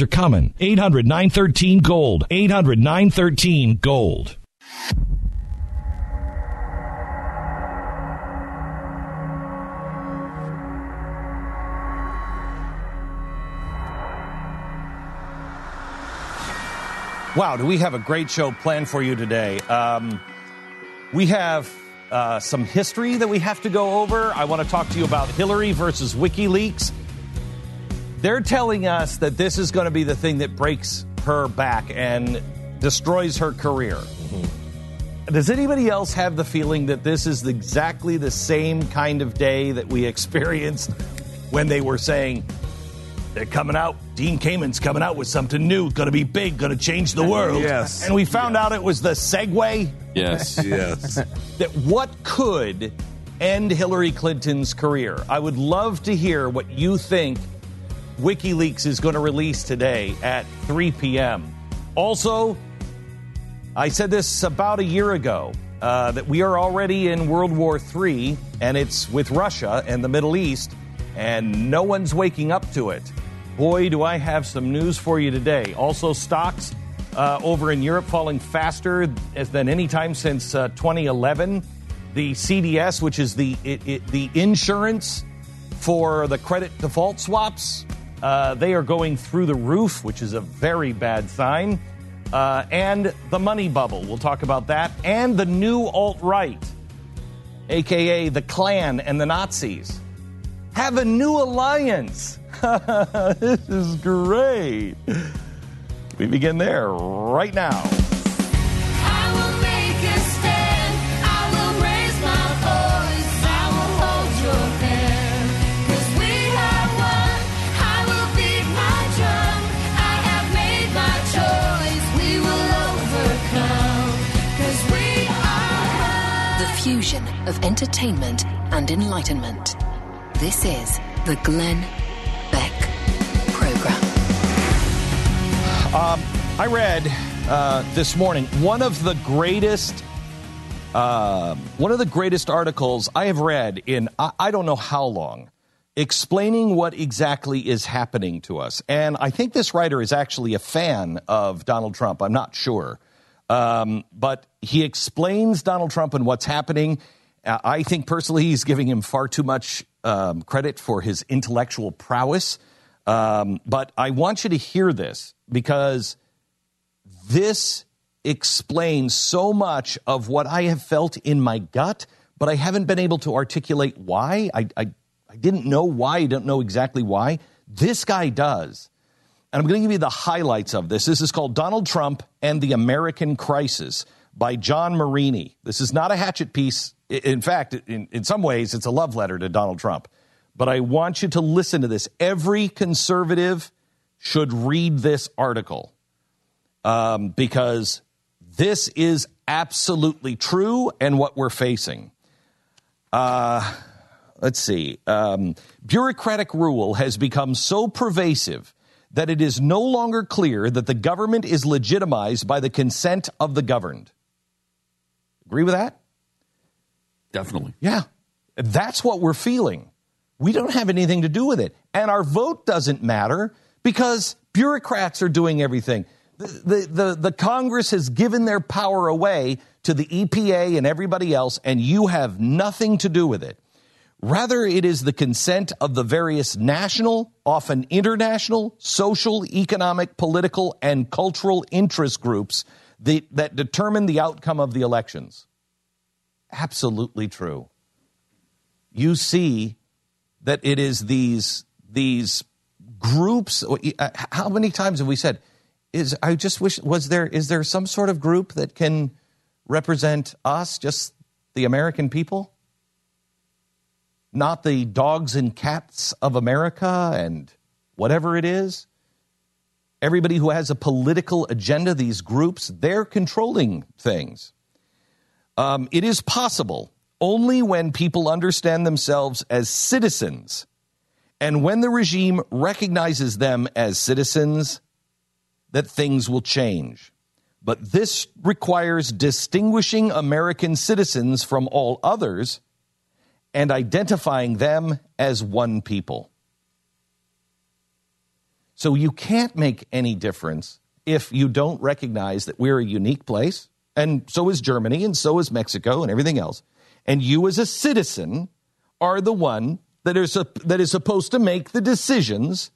are coming. 800 913 Gold. 800 913 Gold. Wow, do we have a great show planned for you today? Um, we have uh, some history that we have to go over. I want to talk to you about Hillary versus WikiLeaks. They're telling us that this is going to be the thing that breaks her back and destroys her career. Mm-hmm. Does anybody else have the feeling that this is exactly the same kind of day that we experienced when they were saying, they're coming out. Dean Kamen's coming out with something new, going to be big, going to change the world. Yes. And we found yes. out it was the Segway. Yes, yes. that what could end Hillary Clinton's career? I would love to hear what you think WikiLeaks is going to release today at 3 p.m. Also, I said this about a year ago uh, that we are already in World War III, and it's with Russia and the Middle East, and no one's waking up to it. Boy, do I have some news for you today. Also, stocks uh, over in Europe falling faster than any time since uh, 2011. The CDS, which is the it, it, the insurance for the credit default swaps, uh, they are going through the roof, which is a very bad sign. Uh, and the money bubble. We'll talk about that. And the new alt right, aka the Klan and the Nazis, have a new alliance. this is great. We begin there right now. Fusion of entertainment and enlightenment. This is the Glenn Beck Program. Um, I read uh, this morning one of the greatest. Uh, one of the greatest articles I have read in I, I don't know how long, explaining what exactly is happening to us. And I think this writer is actually a fan of Donald Trump. I'm not sure. Um, but he explains Donald Trump and what's happening. Uh, I think personally he's giving him far too much um, credit for his intellectual prowess. Um, but I want you to hear this because this explains so much of what I have felt in my gut, but I haven't been able to articulate why. I, I, I didn't know why. I don't know exactly why. This guy does. And I'm going to give you the highlights of this. This is called Donald Trump and the American Crisis by John Marini. This is not a hatchet piece. In fact, in, in some ways, it's a love letter to Donald Trump. But I want you to listen to this. Every conservative should read this article um, because this is absolutely true and what we're facing. Uh, let's see. Um, bureaucratic rule has become so pervasive that it is no longer clear that the government is legitimized by the consent of the governed. Agree with that? Definitely. Yeah. That's what we're feeling. We don't have anything to do with it. And our vote doesn't matter because bureaucrats are doing everything. The, the, the, the, Congress has given their power away to the EPA and everybody else, and you have nothing to do with it. Rather, it is the consent of the various national, often international, social, economic, political, and cultural interest groups that, that determine the outcome of the elections. Absolutely true. You see that it is these, these groups. Uh, how many times have we said, is, I just wish, was there, is there some sort of group that can represent us, just the American people? Not the dogs and cats of America and whatever it is. Everybody who has a political agenda, these groups, they're controlling things. Um, it is possible only when people understand themselves as citizens and when the regime recognizes them as citizens that things will change. But this requires distinguishing American citizens from all others and identifying them as one people. So you can't make any difference if you don't recognize that we're a unique place, and so is Germany, and so is Mexico, and everything else. And you, as a citizen, are the one that is, that is supposed to make the decisions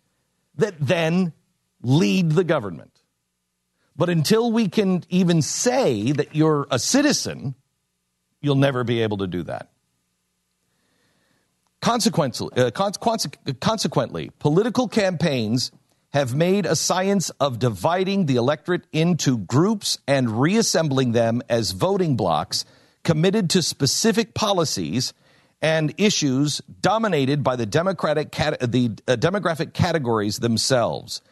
that then lead the government. But until we can even say that you're a citizen, you'll never be able to do that. Consequently, uh, consequently, political campaigns have made a science of dividing the electorate into groups and reassembling them as voting blocks committed to specific policies and issues dominated by the democratic cat- the uh, demographic categories themselves.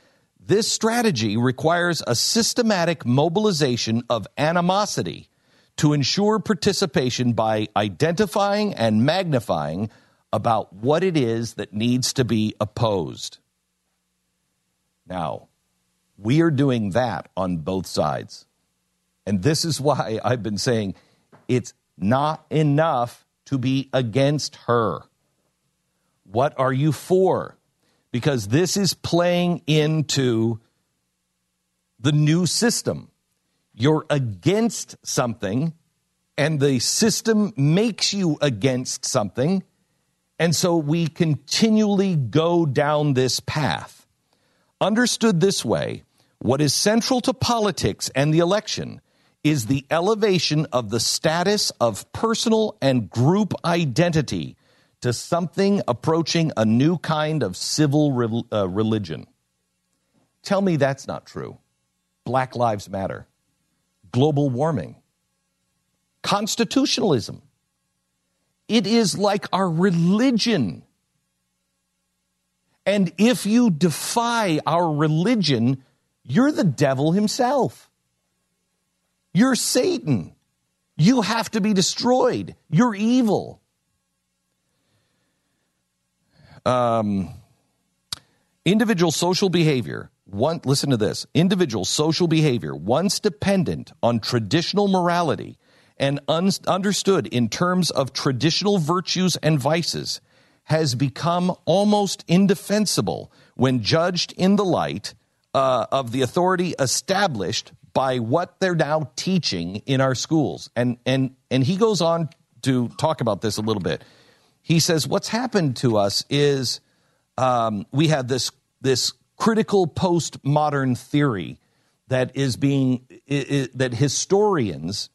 This strategy requires a systematic mobilization of animosity to ensure participation by identifying and magnifying about what it is that needs to be opposed. Now, we are doing that on both sides. And this is why I've been saying it's not enough to be against her. What are you for? Because this is playing into the new system. You're against something, and the system makes you against something. And so we continually go down this path. Understood this way, what is central to politics and the election is the elevation of the status of personal and group identity to something approaching a new kind of civil re- uh, religion. Tell me that's not true. Black Lives Matter, global warming, constitutionalism. It is like our religion. And if you defy our religion, you're the devil himself. You're Satan. You have to be destroyed. You're evil. Um, individual social behavior. One, listen to this. Individual social behavior, once dependent on traditional morality and un- understood in terms of traditional virtues and vices, has become almost indefensible when judged in the light uh, of the authority established by what they're now teaching in our schools. And, and, and he goes on to talk about this a little bit. He says, What's happened to us is um, we have this, this critical postmodern theory that is being, that historians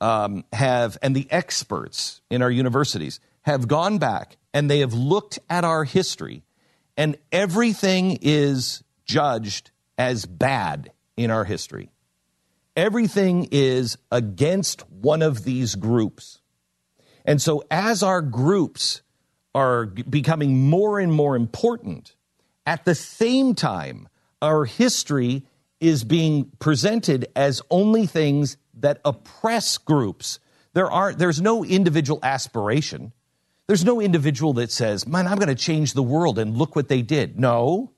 um, have, and the experts in our universities have gone back and they have looked at our history, and everything is judged as bad in our history. Everything is against one of these groups. And so, as our groups are becoming more and more important, at the same time, our history is being presented as only things that oppress groups. There are there's no individual aspiration. There's no individual that says, man, I'm going to change the world and look what they did. No.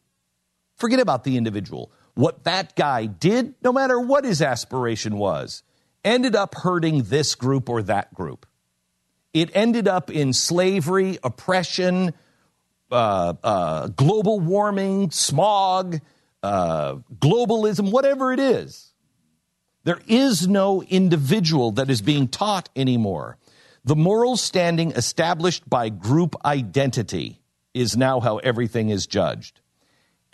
Forget about the individual. What that guy did, no matter what his aspiration was, ended up hurting this group or that group. It ended up in slavery, oppression, uh, uh, global warming, smog, uh, globalism, whatever it is. There is no individual that is being taught anymore. The moral standing established by group identity is now how everything is judged.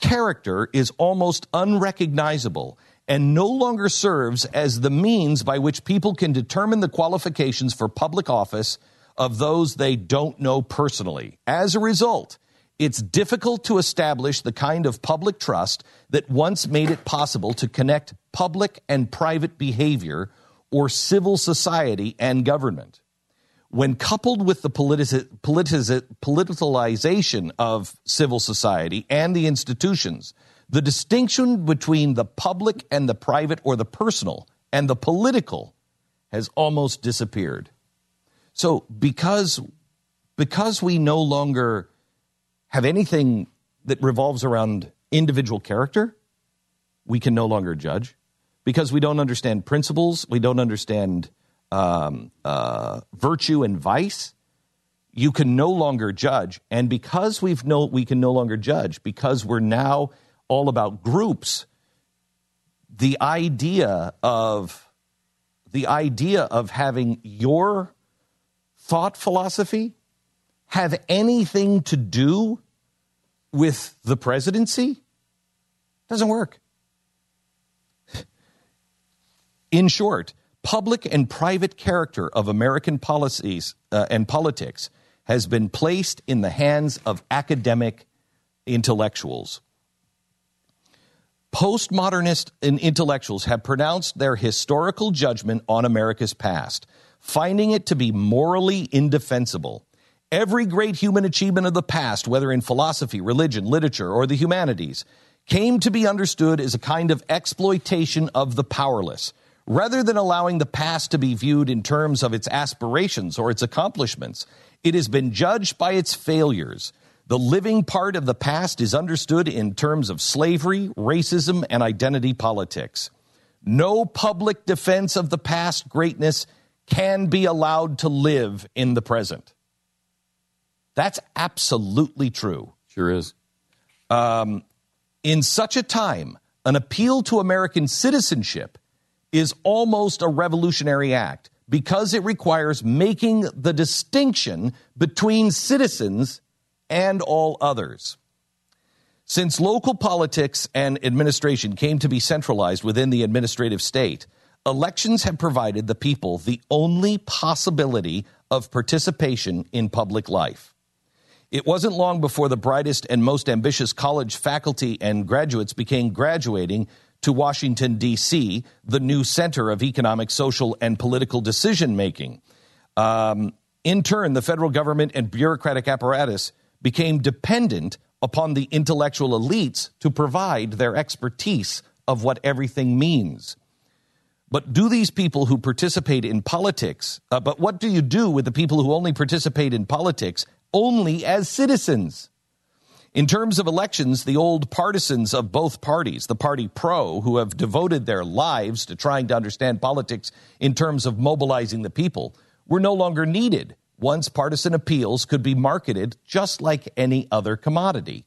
Character is almost unrecognizable and no longer serves as the means by which people can determine the qualifications for public office of those they don't know personally. As a result, it's difficult to establish the kind of public trust that once made it possible to connect public and private behavior or civil society and government. when coupled with the politici- politici- politicalization of civil society and the institutions, the distinction between the public and the private or the personal and the political has almost disappeared. So because because we no longer have anything that revolves around individual character, we can no longer judge. Because we don't understand principles, we don't understand um, uh, virtue and vice, you can no longer judge. And because we've no, we can no longer judge, because we're now all about groups, the idea of the idea of having your thought philosophy have anything to do with the presidency doesn't work. In short, public and private character of American policies uh, and politics has been placed in the hands of academic intellectuals. Postmodernist intellectuals have pronounced their historical judgment on America's past, finding it to be morally indefensible. Every great human achievement of the past, whether in philosophy, religion, literature, or the humanities, came to be understood as a kind of exploitation of the powerless. Rather than allowing the past to be viewed in terms of its aspirations or its accomplishments, it has been judged by its failures. The living part of the past is understood in terms of slavery, racism, and identity politics. No public defense of the past greatness can be allowed to live in the present. That's absolutely true. Sure is. Um, in such a time, an appeal to American citizenship is almost a revolutionary act because it requires making the distinction between citizens and all others. Since local politics and administration came to be centralized within the administrative state, elections have provided the people the only possibility of participation in public life. It wasn't long before the brightest and most ambitious college faculty and graduates became graduating to Washington, D.C., the new center of economic, social, and political decision making. Um, in turn, the federal government and bureaucratic apparatus became dependent upon the intellectual elites to provide their expertise of what everything means. But do these people who participate in politics, uh, but what do you do with the people who only participate in politics only as citizens. In terms of elections, the old partisans of both parties, the party pro, who have devoted their lives to trying to understand politics in terms of mobilizing the people, were no longer needed once partisan appeals could be marketed just like any other commodity.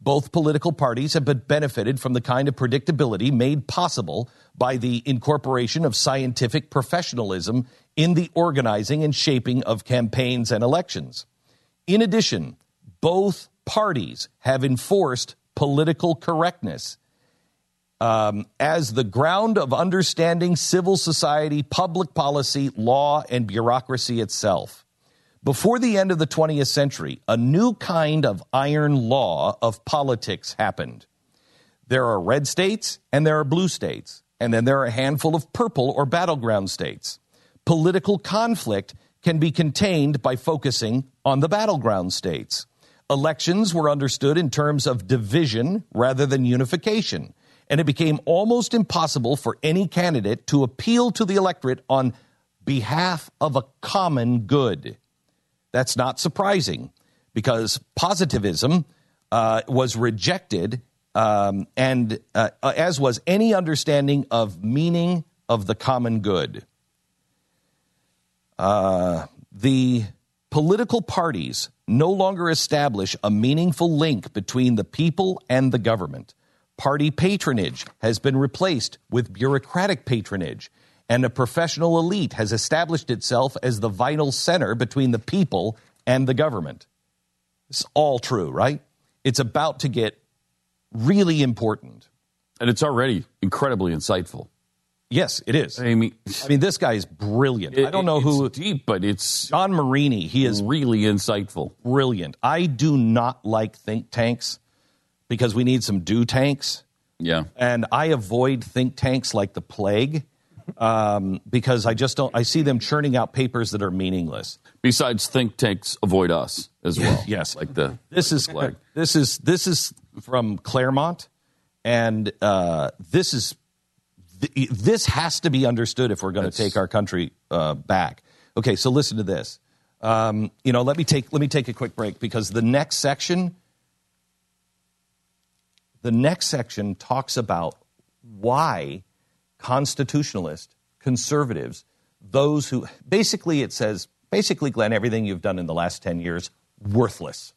Both political parties have benefited from the kind of predictability made possible by the incorporation of scientific professionalism in the organizing and shaping of campaigns and elections. In addition, both parties have enforced political correctness um, as the ground of understanding civil society, public policy, law, and bureaucracy itself. Before the end of the 20th century, a new kind of iron law of politics happened. There are red states and there are blue states, and then there are a handful of purple or battleground states. Political conflict can be contained by focusing on the battleground states. Elections were understood in terms of division rather than unification, and it became almost impossible for any candidate to appeal to the electorate on behalf of a common good. That's not surprising because positivism uh, was rejected, um, and uh, as was any understanding of meaning of the common good. Uh, the political parties no longer establish a meaningful link between the people and the government. Party patronage has been replaced with bureaucratic patronage, and a professional elite has established itself as the vital center between the people and the government. It's all true, right? It's about to get really important. And it's already incredibly insightful. Yes, it is. I mean, I mean, this guy is brilliant. it- I don't know who deep, but it's John Marini. He is really insightful. brilliant. I do not like think tanks because we need some do tanks, Yeah. and I avoid think tanks like the plague um, because I just don't. I see them churning out papers that are meaningless. Besides, think tanks avoid us as well. Yes. like the This is flag. this is this is from Claremont, and uh, this is th- this has to be understood if we're going to take our country uh, back. Okay, so listen to this. Um, you know, let me take let me take a quick break because the next section, the next section talks about why constitutionalists, conservatives, those who basically it says basically, Glenn, everything you've done in the last ten years worthless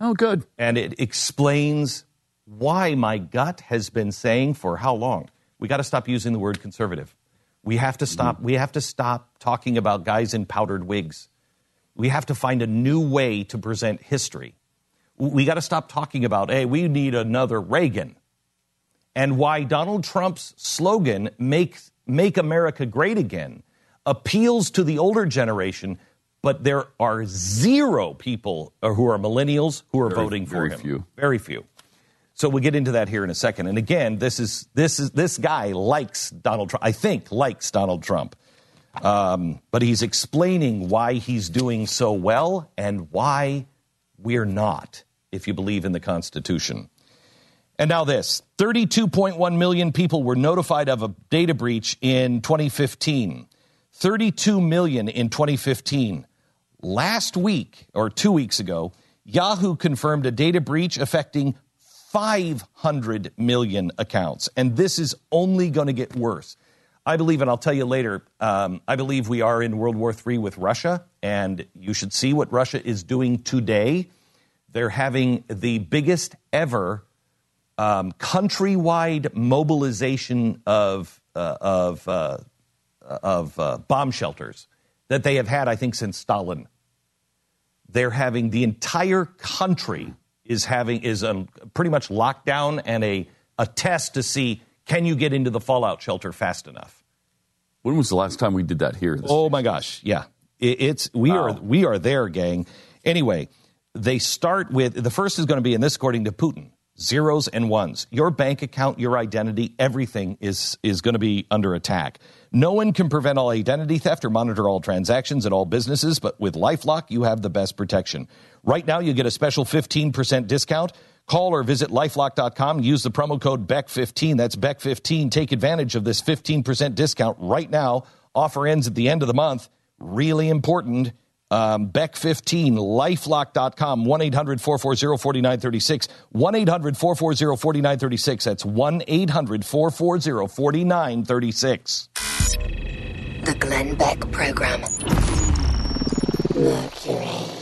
Oh, good. and it explains why my gut has been saying for how long we got to stop using the word conservative. We have to stop. We have to stop talking about guys in powdered wigs. We have to find a new way to present history. We got to stop talking about, hey, we need another Reagan, and why Donald Trump's slogan "Make Make America Great Again" appeals to the older generation, but there are zero people uh, who are millennials who are Very- voting for very him. few. Very few. So we'll get into that here in a second. And again, this is this is this guy likes Donald Trump. I think likes Donald Trump, um, but he's explaining why he's doing so well and why we're not. If you believe in the Constitution. And now this 32.1 million people were notified of a data breach in 2015. 32 million in 2015. Last week, or two weeks ago, Yahoo confirmed a data breach affecting 500 million accounts. And this is only going to get worse. I believe, and I'll tell you later, um, I believe we are in World War III with Russia, and you should see what Russia is doing today. They're having the biggest ever um, countrywide mobilization of uh, of uh, of uh, bomb shelters that they have had, I think, since Stalin. They're having the entire country is having is um, pretty much lockdown and a a test to see can you get into the fallout shelter fast enough. When was the last time we did that here? Oh my gosh, yeah, it, it's we are we are there, gang. Anyway, they start with the first is going to be, and this according to Putin, zeros and ones. Your bank account, your identity, everything is is going to be under attack. No one can prevent all identity theft or monitor all transactions at all businesses, but with LifeLock, you have the best protection. Right now, you get a special 15% discount. Call or visit lifelock.com. Use the promo code BECK15. That's BECK15. Take advantage of this 15% discount right now. Offer ends at the end of the month. Really important. Um, Beck15, lifelock.com, 1 800 440 4936. 1 800 440 4936. That's 1 800 440 4936. The Glenn Beck Program. Mercury.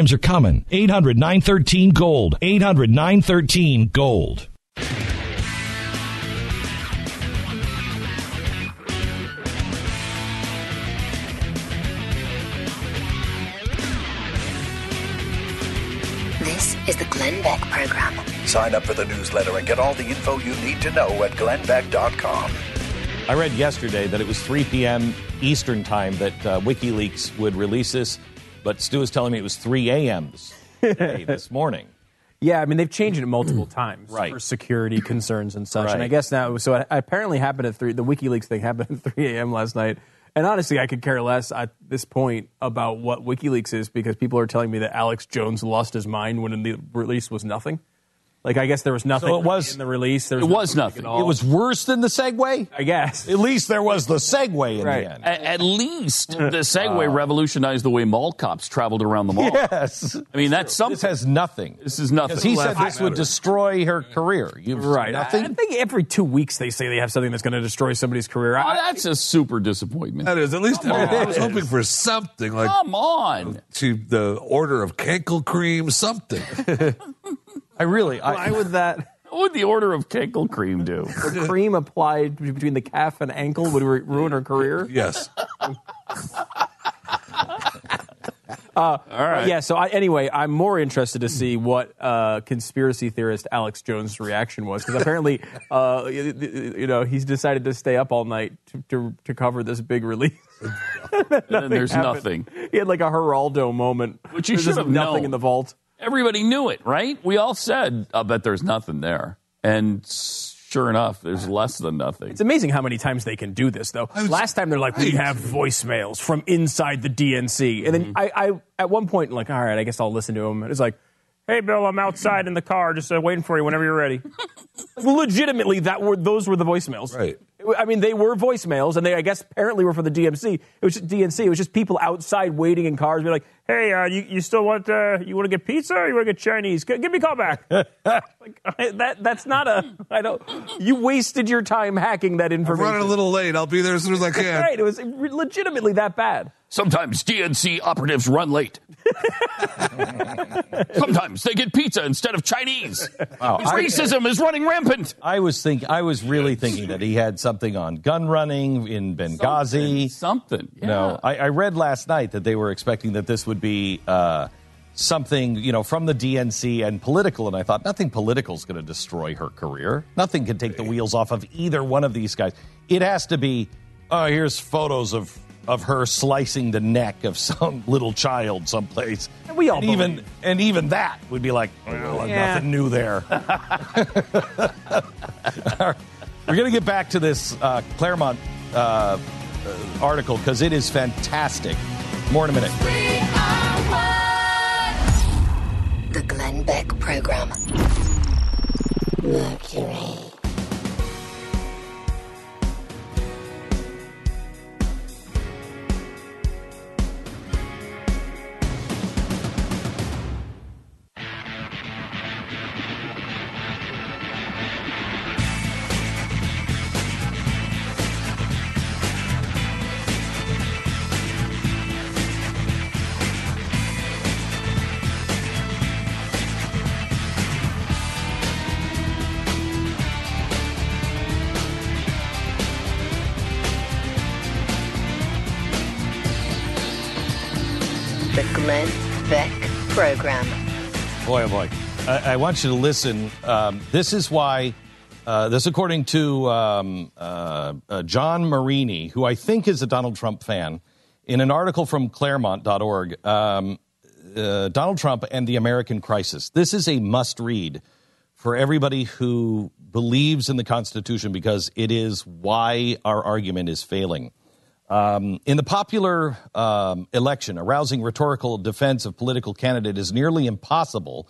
are coming. 800 913 Gold. 800 913 Gold. This is the Glenn Beck Program. Sign up for the newsletter and get all the info you need to know at glennbeck.com. I read yesterday that it was 3 p.m. Eastern time that uh, WikiLeaks would release this, but Stu was telling me it was 3 a.m. this, this morning. Yeah, I mean they've changed it multiple times Right. for security concerns and such. And I guess now, so it apparently happened at three. The WikiLeaks thing happened at 3 a.m. last night. And honestly, I could care less at this point about what WikiLeaks is because people are telling me that Alex Jones lost his mind when the release was nothing. Like I guess there was nothing So it was- in the release. There It was nothing. nothing. at all. It was worse than the Segway. I guess. At least there was the Segway in Right. the end. At, at least the Segway revolutionized the way mall cops traveled around the mall. Yes. I mean, that's something. This has nothing. This is nothing. Because he said Left this would destroy her career. You've Right. I, I think every two weeks they say they have something that's going to destroy somebody's career. Oh, that's a super disappointment. That is at least I, I was hoping for something like Come on. to the order of cankle cream, something. I really. why I, would that What would the order of cankle cream do? the cream applied between the calf and ankle would ru- ruin her career? yes. All right. Yeah. So I, anyway, I'm more interested to see what uh, conspiracy theorist Alex Jones' reaction was because apparently, uh, you, you know, he's decided to stay up all night to to, to cover this big release. And then there's happened. nothing. He had like a Geraldo moment, Which he should just have nothing known. in the vault. Everybody knew it, right? We all said, I bet there's nothing there. And sure enough, there's less than nothing. It's amazing how many times they can do this, though. was- Last time they're like, "We have voicemails from inside the DNC," and then I, I, at one point, like, all right, I guess I'll listen to him. It's like, "Hey, Bill, I'm outside in the car, just uh, waiting for you whenever you're ready." legitimately, that were those were the voicemails. Right. I mean, they were voicemails, and they, I guess, apparently were for the DMC. It was just DNC. It was just people outside waiting in cars, be like, "Hey, uh, you, you still want uh, you want to get pizza or you want to get Chinese? G- give me a call back." like, I, that that's not a. I don't. You wasted your time hacking that I'm information. running a little late. I'll be there as soon as I can. Right. It was legitimately that bad. Sometimes DNC operatives run late. Sometimes they get pizza instead of Chinese. Wow, I- Racism is running rampant. I was think. I was really thinking that he had something on gun running in Benghazi. Something. Yeah. No, I, I read last night that they were expecting that this would be uh, something, you know, from the DNC and political, and I thought nothing political is going to destroy her career. Nothing can take the wheels off of either one of these guys. It has to be. Oh, here's photos of of her slicing the neck of some little child someplace. And we all and even and even that would be like, well, Yeah. nothing new there. We're going to get back to this uh, Claremont uh, uh, article because it is fantastic. More in a minute. The Glenn Beck Program. Mercury. Oh. I, I want you to listen. Um, this is why, uh, this according to um, uh, uh, John Marini, who I think is a Donald Trump fan, in an article from Claremont.org, um, uh, Donald Trump and the American Crisis. This is a must read for everybody who believes in the Constitution because it is why our argument is failing. Um, in the popular um, election, a rousing rhetorical defense of political candidate is nearly impossible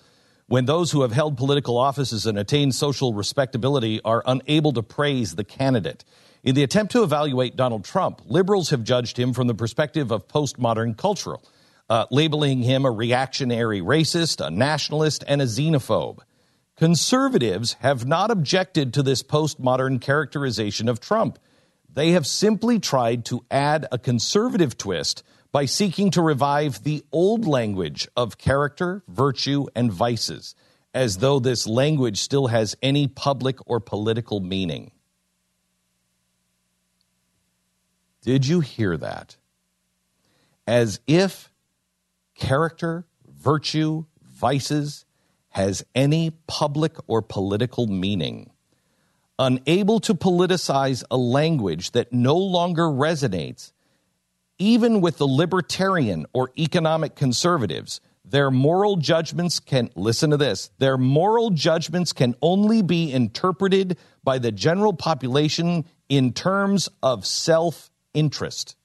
when those who have held political offices and attained social respectability are unable to praise the candidate. In the attempt to evaluate Donald Trump, liberals have judged him from the perspective of postmodern cultural, uh, labeling him a reactionary racist, a nationalist, and a xenophobe. Conservatives have not objected to this postmodern characterization of Trump. They have simply tried to add a conservative twist by seeking to revive the old language of character, virtue, and vices, as though this language still has any public or political meaning. Did you hear that? As if character, virtue, vices has any public or political meaning. Unable to politicize a language that no longer resonates, even with the libertarian or economic conservatives, their moral judgments can, listen to this, their moral judgments can only be interpreted by the general population in terms of self interest.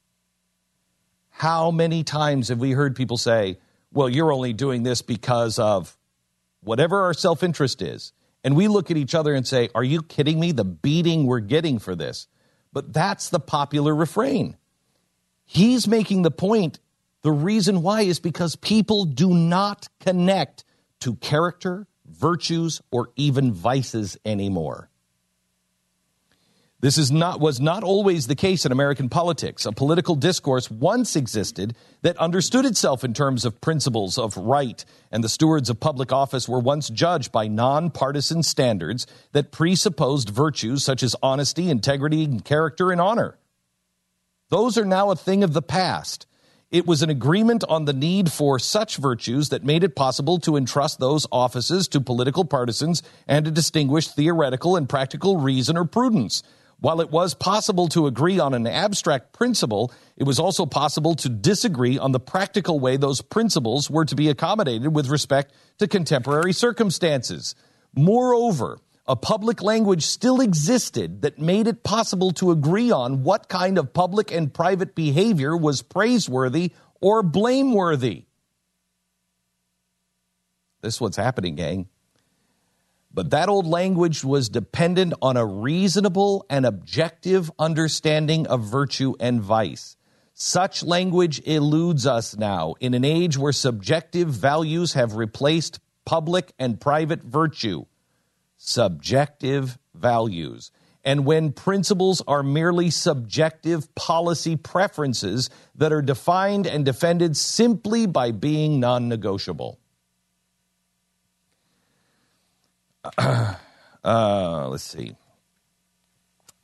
How many times have we heard people say, well, you're only doing this because of whatever our self interest is? And we look at each other and say, Are you kidding me? The beating we're getting for this. But that's the popular refrain. He's making the point. The reason why is because people do not connect to character, virtues, or even vices anymore. This is not was not always the case in American politics. A political discourse once existed that understood itself in terms of principles of right, and the stewards of public office were once judged by nonpartisan standards that presupposed virtues such as honesty, integrity, and character and honor. Those are now a thing of the past. It was an agreement on the need for such virtues that made it possible to entrust those offices to political partisans and to distinguish theoretical and practical reason or prudence. While it was possible to agree on an abstract principle, it was also possible to disagree on the practical way those principles were to be accommodated with respect to contemporary circumstances. Moreover, a public language still existed that made it possible to agree on what kind of public and private behavior was praiseworthy or blameworthy. This is what's happening, gang. But that old language was dependent on a reasonable and objective understanding of virtue and vice. Such language eludes us now in an age where subjective values have replaced public and private virtue. Subjective values. And when principles are merely subjective policy preferences that are defined and defended simply by being non negotiable. uh, let's see.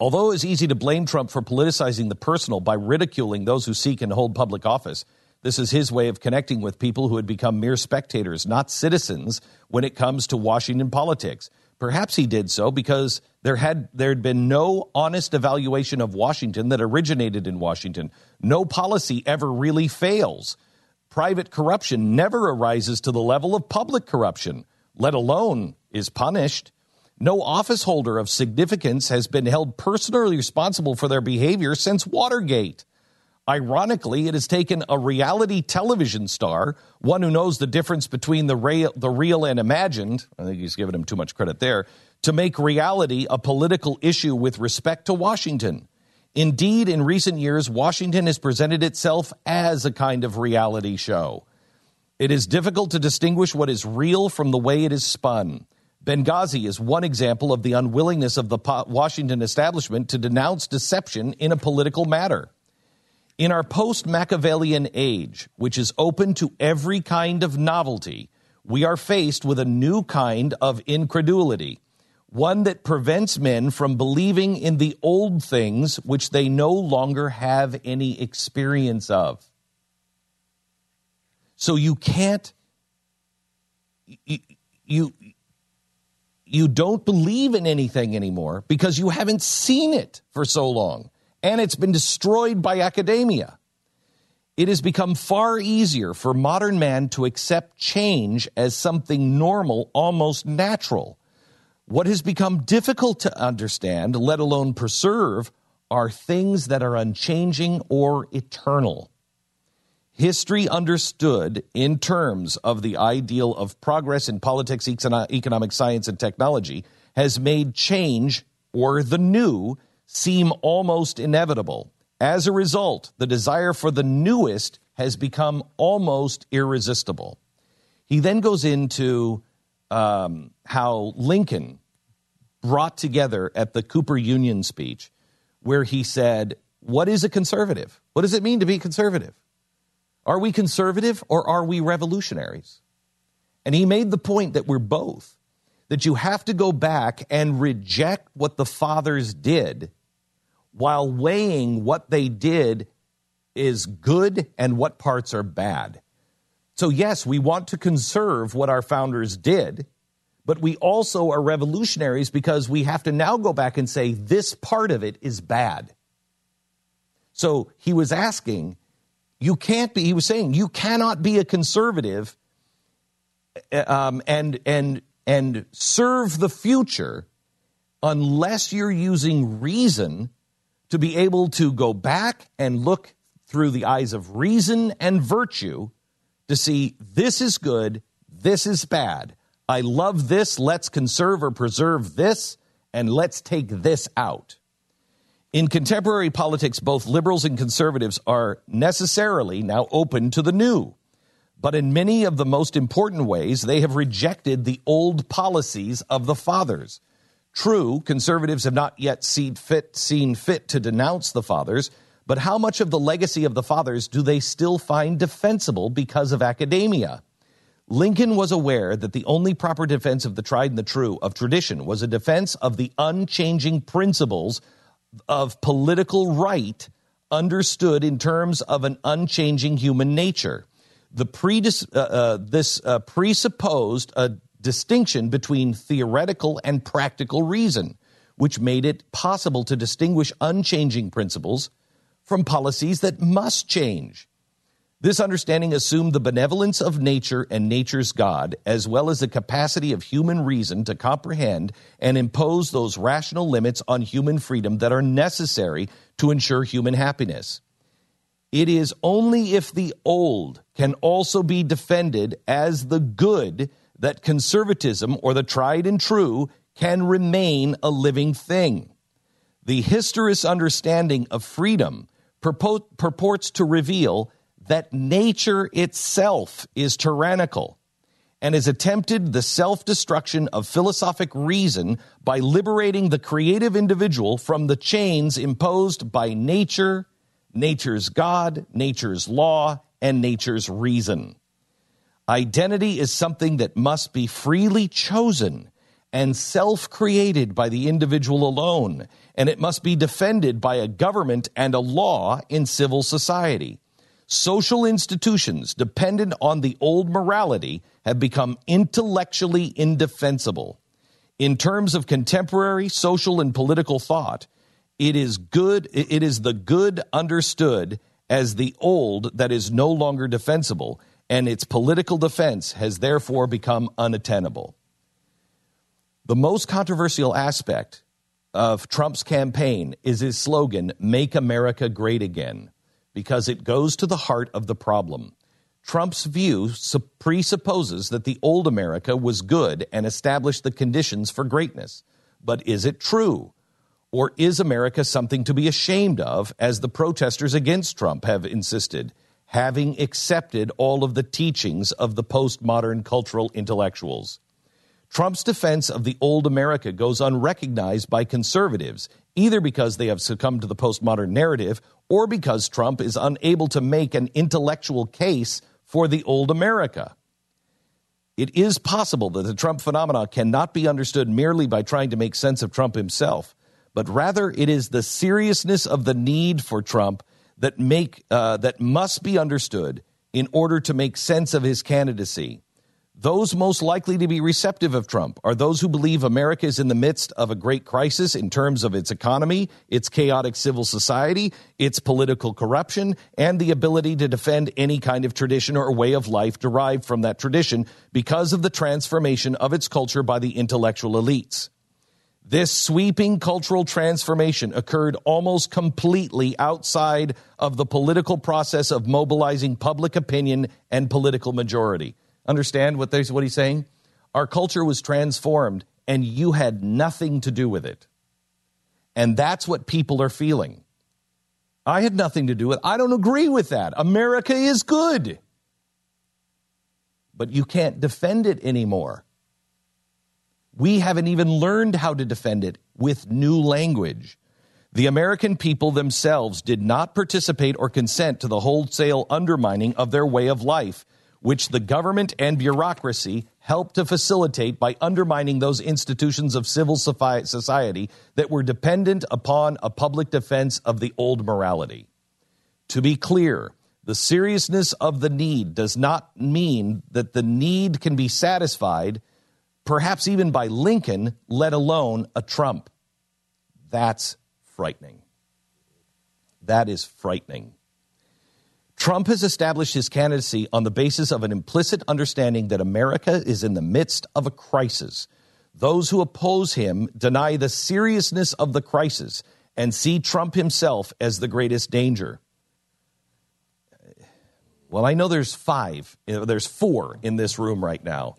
Although it's easy to blame Trump for politicizing the personal by ridiculing those who seek and hold public office, this is his way of connecting with people who had become mere spectators, not citizens, when it comes to Washington politics. Perhaps he did so because there had there had been no honest evaluation of Washington that originated in Washington. No policy ever really fails. Private corruption never arises to the level of public corruption, let alone is punished. No office holder of significance has been held personally responsible for their behavior since Watergate. Ironically, it has taken a reality television star, one who knows the difference between the real, the real and imagined, I think he's given him too much credit there, to make reality a political issue with respect to Washington. Indeed, in recent years, Washington has presented itself as a kind of reality show. It is difficult to distinguish what is real from the way it is spun. Benghazi is one example of the unwillingness of the Washington establishment to denounce deception in a political matter. In our post Machiavellian age, which is open to every kind of novelty, we are faced with a new kind of incredulity, one that prevents men from believing in the old things which they no longer have any experience of. So you can't, you, you, you don't believe in anything anymore because you haven't seen it for so long and it's been destroyed by academia. It has become far easier for modern man to accept change as something normal, almost natural. What has become difficult to understand, let alone preserve, are things that are unchanging or eternal. History understood in terms of the ideal of progress in politics, economic science, and technology has made change or the new seem almost inevitable. As a result, the desire for the newest has become almost irresistible. He then goes into um, how Lincoln brought together at the Cooper Union speech, where he said, What is a conservative? What does it mean to be conservative? Are we conservative or are we revolutionaries? And he made the point that we're both, that you have to go back and reject what the fathers did while weighing what they did is good and what parts are bad. So, yes, we want to conserve what our founders did, but we also are revolutionaries because we have to now go back and say this part of it is bad. So, he was asking, you can't be, he was saying, you cannot be a conservative um, and, and, and serve the future unless you're using reason to be able to go back and look through the eyes of reason and virtue to see this is good, this is bad. I love this, let's conserve or preserve this, and let's take this out. In contemporary politics, both liberals and conservatives are necessarily now open to the new. But in many of the most important ways, they have rejected the old policies of the fathers. True, conservatives have not yet seen fit, seen fit to denounce the fathers, but how much of the legacy of the fathers do they still find defensible because of academia? Lincoln was aware that the only proper defense of the tried and the true of tradition was a defense of the unchanging principles of political right understood in terms of an unchanging human nature. The predis- uh, uh, this uh, presupposed a distinction between theoretical and practical reason, which made it possible to distinguish unchanging principles from policies that must change. This understanding assumed the benevolence of nature and nature's God, as well as the capacity of human reason to comprehend and impose those rational limits on human freedom that are necessary to ensure human happiness. It is only if the old can also be defended as the good that conservatism or the tried and true can remain a living thing. The historist understanding of freedom purports to reveal that nature itself is tyrannical and has attempted the self destruction of philosophic reason by liberating the creative individual from the chains imposed by nature, nature's God, nature's law, and nature's reason. Identity is something that must be freely chosen and self created by the individual alone, and it must be defended by a government and a law in civil society. Social institutions dependent on the old morality have become intellectually indefensible. In terms of contemporary social and political thought, it is good it is the good understood as the old that is no longer defensible and its political defense has therefore become unattainable. The most controversial aspect of Trump's campaign is his slogan, Make America Great Again, because it goes to the heart of the problem. Trump's view presupposes that the old America was good and established the conditions for greatness. But is it true? Or is America something to be ashamed of, as the protesters against Trump have insisted, having accepted all of the teachings of the postmodern cultural intellectuals? Trump's defense of the old America goes unrecognized by conservatives, either because they have succumbed to the postmodern narrative or because Trump is unable to make an intellectual case for the old America. It is possible that the Trump phenomenon cannot be understood merely by trying to make sense of Trump himself, but rather it is the seriousness of the need for Trump that make uh, that must be understood in order to make sense of his candidacy. Those most likely to be receptive of Trump are those who believe America is in the midst of a great crisis in terms of its economy, its chaotic civil society, its political corruption, and the ability to defend any kind of tradition or way of life derived from that tradition because of the transformation of its culture by the intellectual elites. This sweeping cultural transformation occurred almost completely outside of the political process of mobilizing public opinion and political majority. Understand what, what he's saying? Our culture was transformed, and you had nothing to do with it. And that's what people are feeling. I had nothing to do with it. I don't agree with that. America is good. But you can't defend it anymore. We haven't even learned how to defend it with new language. The American people themselves did not participate or consent to the wholesale undermining of their way of life which the government and bureaucracy helped to facilitate by undermining those institutions of civil society that were dependent upon a public defense of the old morality. To be clear, the seriousness of the need does not mean that the need can be satisfied, perhaps even by Lincoln, let alone a Trump. That's frightening. That is frightening. Trump has established his candidacy on the basis of an implicit understanding that America is in the midst of a crisis. Those who oppose him deny the seriousness of the crisis and see Trump himself as the greatest danger. Well, I know there's five, uh, there's four in this room right now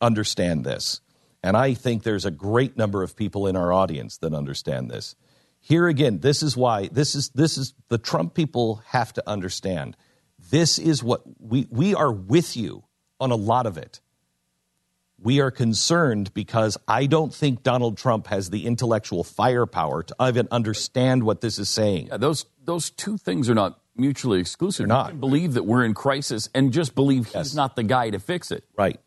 understand this. And I think there's a great number of people in our audience that understand this. Here again, this is why this is this is the Trump people have to understand. This is what we we are with you on a lot of it. We are concerned because I don't think Donald Trump has the intellectual firepower to even understand what this is saying. Yeah, those those two things are not mutually exclusive. They're not. You can believe that we're in crisis and just believe he's Yes. not the guy to fix it. Right.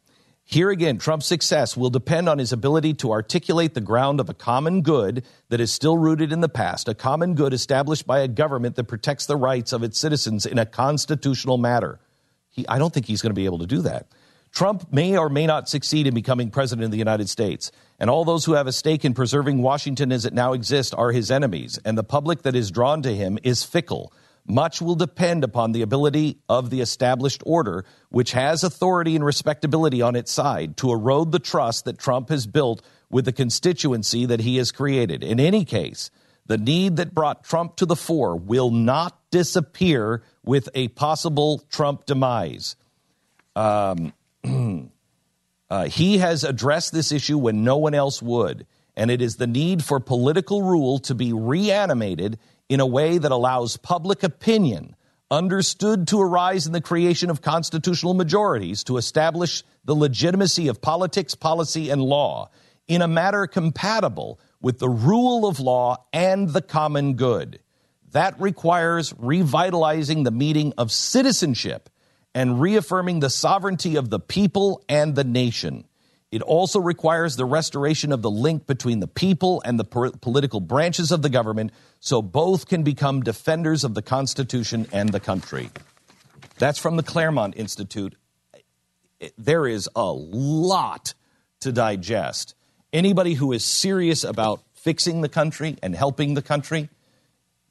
Here again, Trump's success will depend on his ability to articulate the ground of a common good that is still rooted in the past, a common good established by a government that protects the rights of its citizens in a constitutional matter. He, I don't think he's going to be able to do that. Trump may or may not succeed in becoming president of the United States, and all those who have a stake in preserving Washington as it now exists are his enemies, and the public that is drawn to him is fickle. Much will depend upon the ability of the established order, which has authority and respectability on its side, to erode the trust that Trump has built with the constituency that he has created. In any case, the need that brought Trump to the fore will not disappear with a possible Trump demise. Um, uh, he has addressed this issue when no one else would, and it is the need for political rule to be reanimated in a way that allows public opinion, understood to arise in the creation of constitutional majorities, to establish the legitimacy of politics, policy, and law in a manner compatible with the rule of law and the common good. That requires revitalizing the meaning of citizenship and reaffirming the sovereignty of the people and the nation. It also requires the restoration of the link between the people and the political branches of the government so both can become defenders of the Constitution and the country. That's from the Claremont Institute. There is a lot to digest. Anybody who is serious about fixing the country and helping the country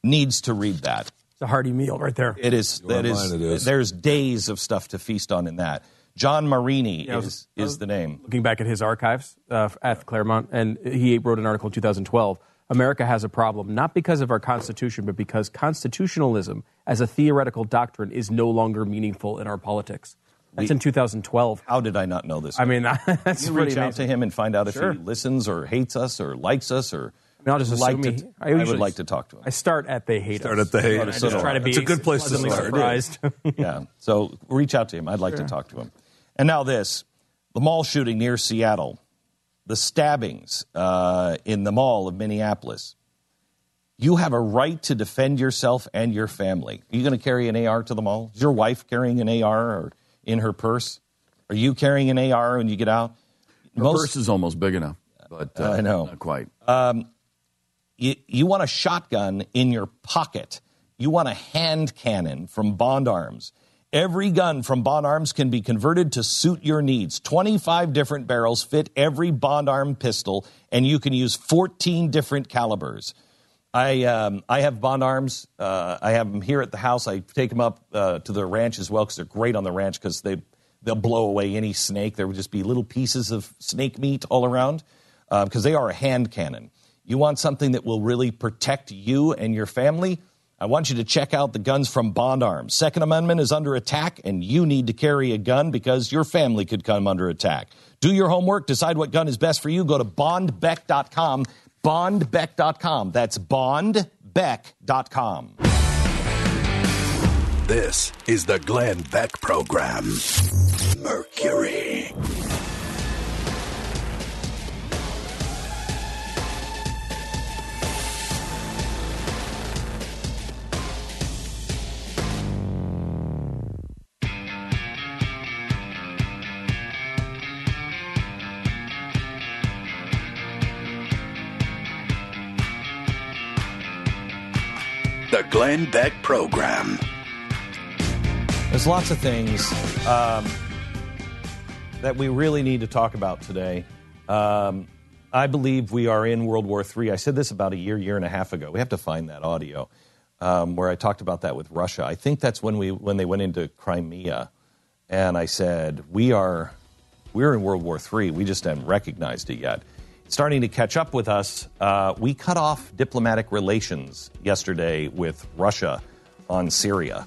needs to read that. It's a hearty meal right there. It is. That is, it is. There's days of stuff to feast on in that. John Marini I was- is is the name. Looking back at his archives uh, at Claremont, and he wrote an article in 2012. America has a problem not because of our Constitution, but because constitutionalism as a theoretical doctrine is no longer meaningful in our politics. That's in 2012. How did I not know this? I mean, that's you pretty reach out to him and find out if he listens or hates us or likes us or. I mean, I'll just like to, he- I, would like to talk to him. I start at they hate Start us. at the hate. I just try to be It's a good place to start. surprised. yeah. So reach out to him. I'd like to talk to him. And now this the mall shooting near Seattle, the stabbings uh, in the mall of Minneapolis. You have a right to defend yourself and your family. Are you going to carry an AR to the mall? Is your wife carrying an AR or in her purse? Are you carrying an AR when you get out? The purse is almost big enough, but uh, I know. not quite. you, you want a shotgun in your pocket. You want a hand cannon from Bond Arms. Every gun from Bond Arms can be converted to suit your needs. 25 different barrels fit every Bond Arm pistol, and you can use 14 different calibers. I, um, I have Bond Arms. Uh, I have them here at the house. I take them up uh, to the ranch as well because they're great on the ranch because they, they'll blow away any snake. There would just be little pieces of snake meat all around because they are a hand cannon. You want something that will really protect you and your family? I want you to check out the guns from Bond Arms. Second Amendment is under attack, and you need to carry a gun because your family could come under attack. Do your homework, decide what gun is best for you. Go to bondbeck.com. Bondbeck.com. That's bondbeck.com. This is the Glenn Beck Program. Mercury. The Glenn Beck Program. There's lots of things um, that we really need to talk about today. Um, I believe we are in World War III. I said this about a year, year and a half ago. We have to find that audio um, where I talked about that with Russia. I think that's when we when they went into Crimea, and I said we are we're in World War III. We just haven't recognized it yet. Starting to catch up with us. Uh, we cut off diplomatic relations yesterday with Russia on Syria.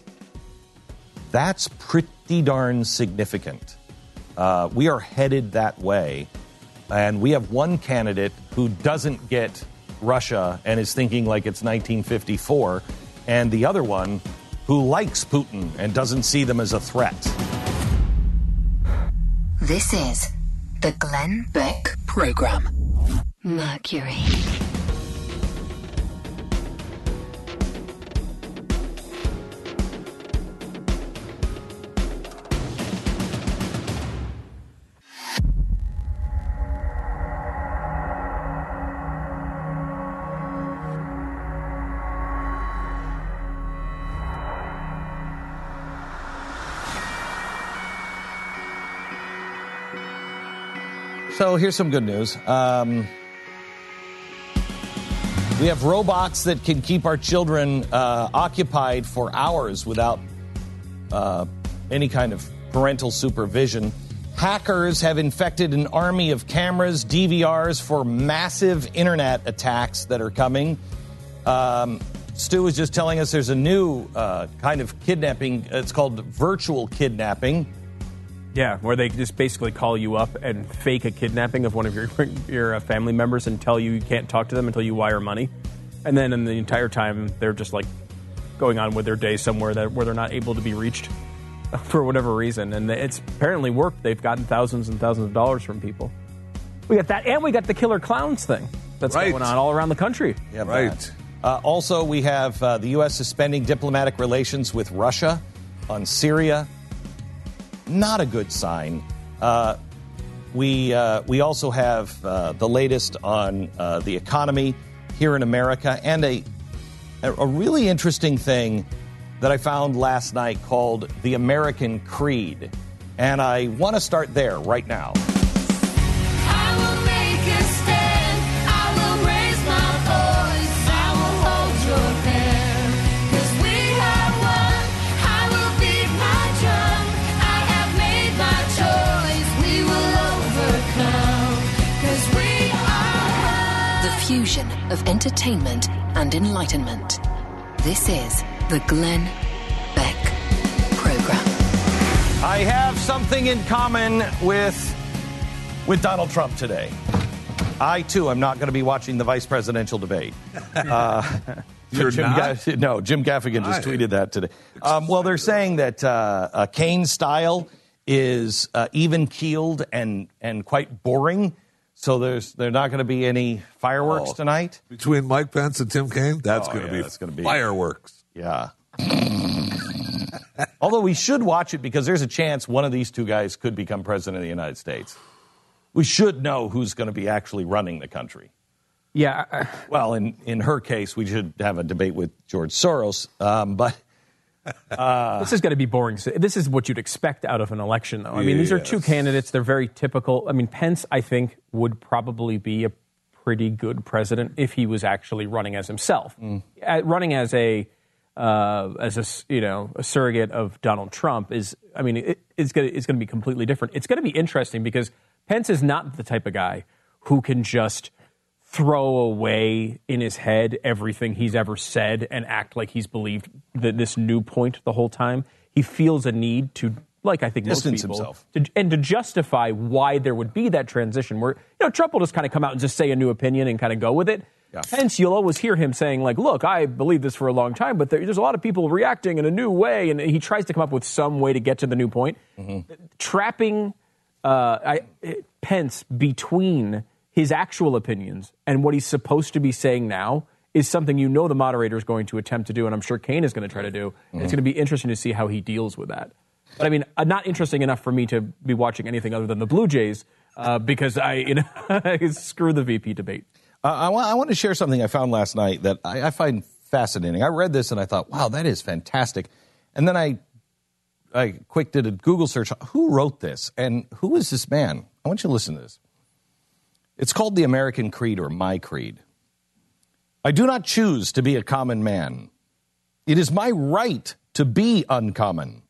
That's pretty darn significant. Uh, we are headed that way. And we have one candidate who doesn't get Russia and is thinking like it's 1954, and the other one who likes Putin and doesn't see them as a threat. This is the Glenn Beck Program. Mercury. So here's some good news. Um, we have robots that can keep our children uh, occupied for hours without uh, any kind of parental supervision. Hackers have infected an army of cameras, DVRs for massive internet attacks that are coming. Um, Stu was just telling us there's a new uh, kind of kidnapping. It's called virtual kidnapping. Yeah, where they just basically call you up and fake a kidnapping of one of your your uh, family members and tell you you can't talk to them until you wire money, and then in the entire time they're just like going on with their day somewhere that where they're not able to be reached for whatever reason, and it's apparently worked. They've gotten thousands and thousands of dollars from people. We got that, and we got the killer clowns thing that's Right. going on all around the country. Yeah, Right. Uh, also, we have uh, the U.S. suspending diplomatic relations with Russia on Syria. Not a good sign. Uh, we uh, we also have uh, the latest on uh, the economy here in America, and a a a really interesting thing that I found last night called the American Creed, and I want to start there right now. Fusion of entertainment and enlightenment. This is the Glenn Beck Program. I have something in common with with Donald Trump today. I too am not going to be watching the vice presidential debate. Uh, You're Jim not? Ga- no, Jim Gaffigan just Why? tweeted that today. Um, well, they're saying that uh, uh, Kaine's style is uh, even keeled and and quite boring. So there's there's not going to be any fireworks Oh. tonight. Between Mike Pence and Tim Kaine, that's Oh, going to yeah, be that's gonna be- fireworks. Yeah. Although we should watch it because there's a chance one of these two guys could become president of the United States. We should know who's going to be actually running the country. Yeah, Well, in, in her case, we should have a debate with George Soros. Um, but this is going to be boring. This is what you'd expect out of an election, though. I mean, these are two candidates. They're very typical. I mean, Pence, I think, would probably be a pretty good president if he was actually running as himself. Uh, running as a uh, as a you know a surrogate of Donald Trump is, I mean, it, it's going it's going to be completely different. It's going to be interesting because Pence is not the type of guy who can just throw away in his head everything he's ever said and act like he's believed th- this new point the whole time. He feels a need to, like I think Distance most people, himself. to, and to justify why there would be that transition. Where you know Trump will just kind of come out and just say a new opinion and kind of go with it. Hence, you'll always hear him saying like, "Look, I believe this for a long time, but there, there's a lot of people reacting in a new way," and he tries to come up with some way to get to the new point. Trapping uh, I, Pence between his actual opinions and what he's supposed to be saying now is something you know the moderator is going to attempt to do, and I'm sure Kaine is going to try to do. And It's going to be interesting to see how he deals with that. But I mean, uh, not interesting enough for me to be watching anything other than the Blue Jays uh, because I, you know, screw the VP debate. uh, I, want to share something I found last night that I, I find fascinating. I read this and I thought, wow, that is fantastic. And then I, I quick did a Google search. Who wrote this and who is this man? I want you to listen to this. It's called the American Creed or My Creed. I do not choose to be a common man. It is my right to be uncommon.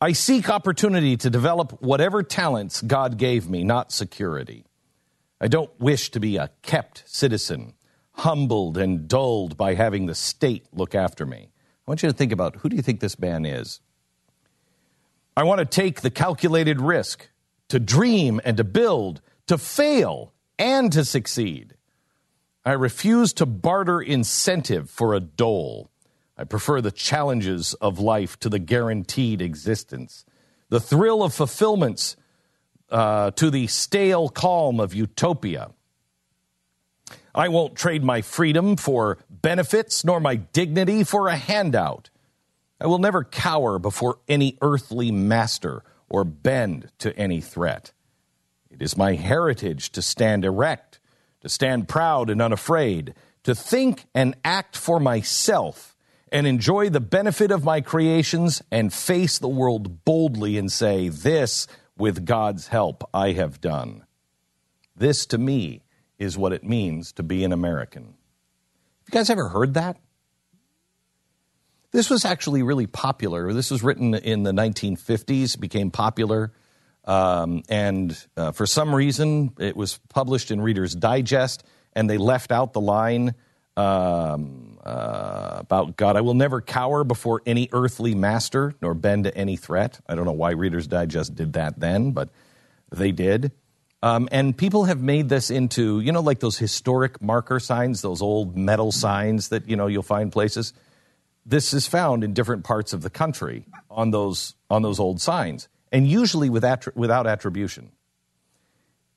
I seek opportunity to develop whatever talents God gave me, not security. I don't wish to be a kept citizen, humbled and dulled by having the state look after me. I want you to think about who do you think this man is? I want to take the calculated risk to dream and to build, to fail and to succeed. I refuse to barter incentive for a dole. I prefer the challenges of life to the guaranteed existence, the thrill of fulfillments uh, to the stale calm of utopia. I won't trade my freedom for benefits, nor my dignity for a handout. I will never cower before any earthly master or bend to any threat. It is my heritage to stand erect, to stand proud and unafraid, to think and act for myself, and enjoy the benefit of my creations, and face the world boldly and say, This, with God's help, I have done. This, to me, is what it means to be an American. Have you guys ever heard that? This was actually really popular. This was written in the 1950s, became popular. Um, and uh, for some reason, it was published in Reader's Digest, and they left out the line um, uh, about God. I will never cower before any earthly master, nor bend to any threat. I don't know why Reader's Digest did that then, but they did. Um, and people have made this into, you know, like those historic marker signs, those old metal signs that, you know, you'll find places. This is found in different parts of the country on those, on those old signs, and usually without attribution.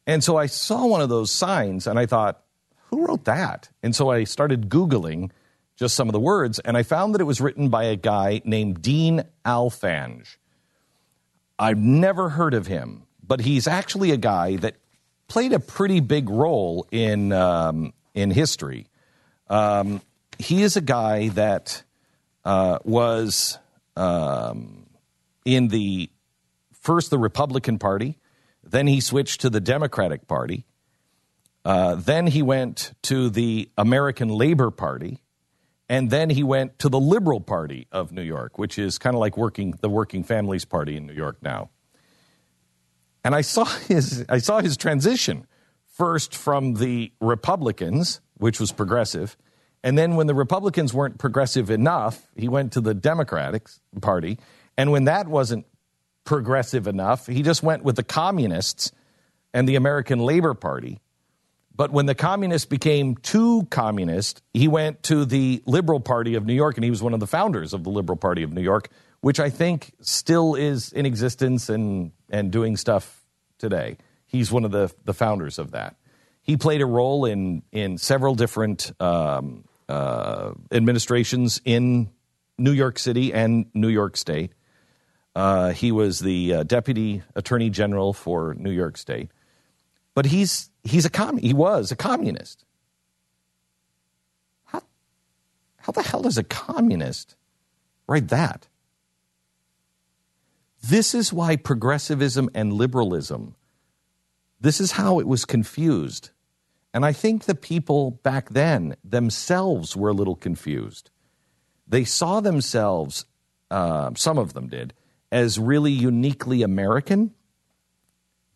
And so I saw one of those signs and I thought, who wrote that? And so I started Googling just some of the words, and I found that it was written by a guy named Dean Alfange. I've never heard of him, but he's actually a guy that played a pretty big role in um, in history. Um, he is a guy that uh, was um, in the first the Republican Party, then he switched to the Democratic Party, uh, then he went to the American Labor Party, and then he went to the Liberal Party of New York, which is kind of like working the Working Families Party in New York now. And I saw his I saw his transition first from the Republicans, which was progressive, and then when the Republicans weren't progressive enough, he went to the Democratic Party, and when that wasn't progressive enough, he just went with the communists and the American Labor Party. But when the communists became too communist, he went to the Liberal Party of New York, and he was one of the founders of the Liberal Party of New York, which I think still is in existence and, and doing stuff today. He's one of the, the founders of that. He played a role in, in several different um, uh, administrations in New York City and New York State. Uh, he was the uh, deputy attorney general for New York State. But he's he's a commun- he was a communist. How, how the hell does a communist write that? This is why progressivism and liberalism, this is how it was confused. And I think the people back then themselves were a little confused. They saw themselves, uh, some of them did, as really uniquely American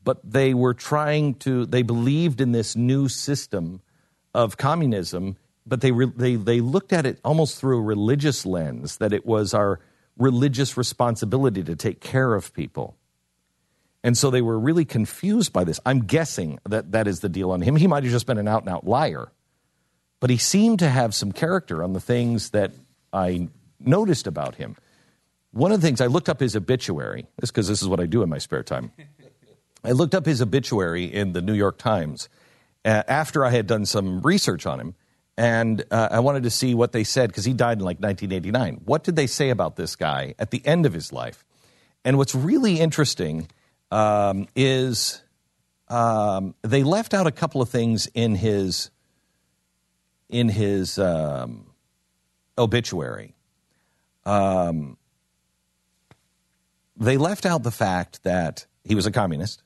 but they were trying to they believed in this new system of communism but they re, they they looked at it almost through a religious lens that it was our religious responsibility to take care of people. And so they were really confused by this. I'm guessing that that is the deal on him. He might have just been an out and out liar but he seemed to have some character on the things that i noticed about him one of the things i looked up his obituary this because this is what i do in my spare time I looked up his obituary in the New York Times uh, after I had done some research on him, and uh, I wanted to see what they said because he died in like 1989. What did they say about this guy at the end of his life? And what's really interesting um, is um, they left out a couple of things in his in his um, obituary. Um, they left out the fact that he was a communist.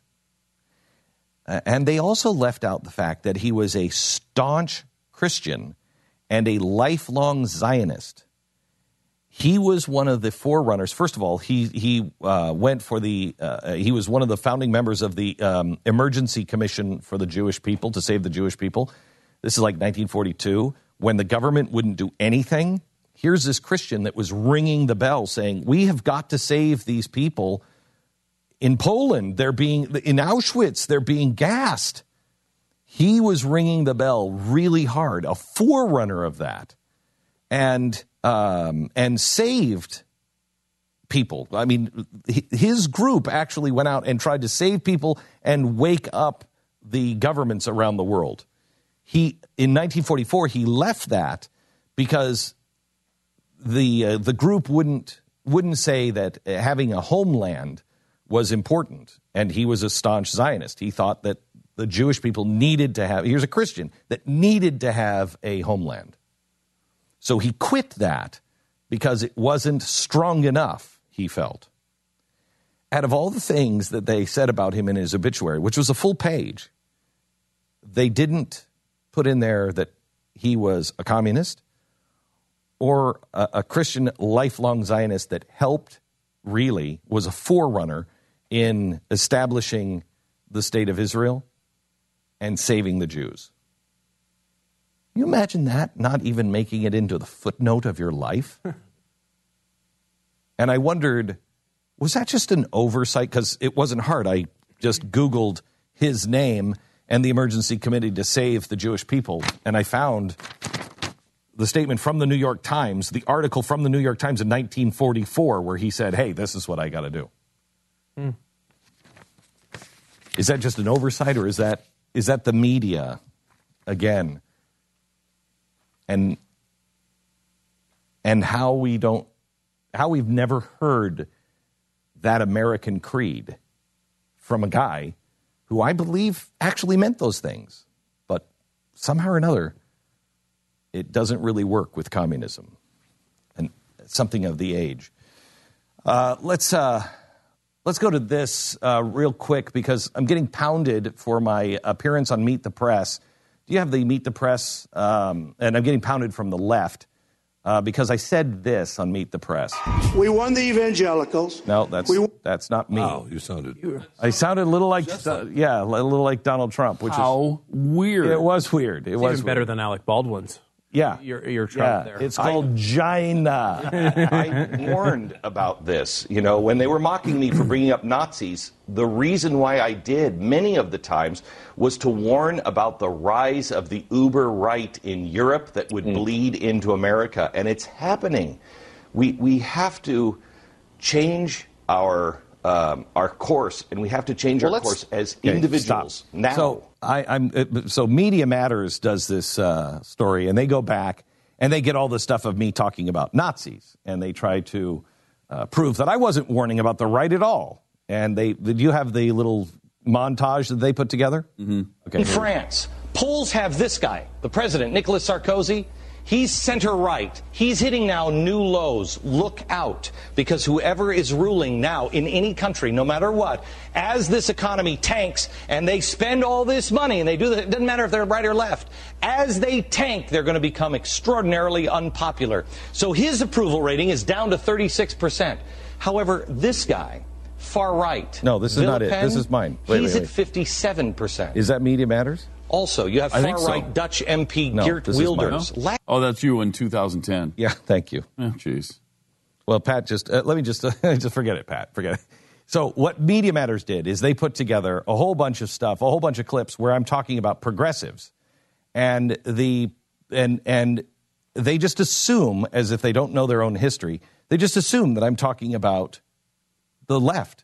Uh, and they also left out the fact that he was a staunch Christian and a lifelong Zionist. He was one of the forerunners. First of all, he he uh, went for the. Uh, he was one of the founding members of the um, Emergency Commission for the Jewish people to save the Jewish people. This is like 1942 when the government wouldn't do anything. Here's this Christian that was ringing the bell saying, "We have got to save these people." in Poland, they're being in Auschwitz, they're being gassed. He was ringing the bell really hard, a forerunner of that, and um, and saved people. I mean, his group actually went out and tried to save people and wake up the governments around the world. He in 1944 he left that because the uh, the group wouldn't wouldn't say that uh, having a homeland was important, and he was a staunch Zionist. He thought that the Jewish people needed to have. Here's a Christian that needed to have a homeland. So he quit that because it wasn't strong enough. He felt. Out of all the things that they said about him in his obituary, which was a full page, they didn't put in there that he was a communist or a, a Christian lifelong Zionist that helped, really, was a forerunner in establishing the state of Israel and saving the Jews. Can you imagine that not even making it into the footnote of your life? and I wondered, was that just an oversight? Because it wasn't hard. I just Googled his name and the emergency committee to save the Jewish people, and I found the statement from the New York Times, the article from the New York Times in 1944, where he said, "Hey, this is what I got to do." Hmm. Is that just an oversight, or is that is that the media again? And and how we don't, how we've never heard that American creed from a guy who I believe actually meant those things, but somehow or another, it doesn't really work with communism, and it's something of the age. Uh, let's uh, let's go to this uh, real quick because I'm getting pounded for my appearance on Meet the Press. Do you have the Meet the Press? Um, and I'm getting pounded from the left uh, because I said this on Meet the Press. We won the evangelicals. No, that's We- that's not me. Wow, you sounded. I sounded a little like uh, yeah, a little like Donald Trump, which How weird. it was weird. It It's was even better than Alec Baldwin's. Yeah. Your, your Yeah, Trump there. it's called Gina. I warned about this. You know, when they were mocking me for bringing up Nazis, the reason why I did many of the times was to warn about the rise of the uber right in Europe that would hmm. bleed into America, and it's happening. We we have to change our um, our course, and we have to change Well, our course as Okay, individuals stop. now. So I, I'm uh, so Media Matters does this uh, story, and they go back and they get all the stuff of me talking about Nazis, and they try to uh, prove that I wasn't warning about the right at all. And they did you have the little montage that they put together? Mm-hmm. Okay. In France, polls have this guy, the president, Nicolas Sarkozy. He's center right. He's hitting now new lows. Look out, because whoever is ruling now in any country, no matter what, as this economy tanks and they spend all this money and they do that, it doesn't matter if they're right or left. As they tank, they're going to become extraordinarily unpopular. So his approval rating is down to 36%. However, this guy, far right. No, this is not it. This is mine. Wait, he's wait, at 57%. Is that Media Matters? Also, you have far right so. Dutch MP No, Geert this is mine. Wilders. Oh, that's you in 2010. Yeah. Thank you. Oh, jeez. Well, Pat, just uh, let me just just forget it, Pat. Forget it. So, what Media Matters did is they put together a whole bunch of stuff, a whole bunch of clips where I'm talking about progressives, and the and and they just assume, as if they don't know their own history, they just assume that I'm talking about the left.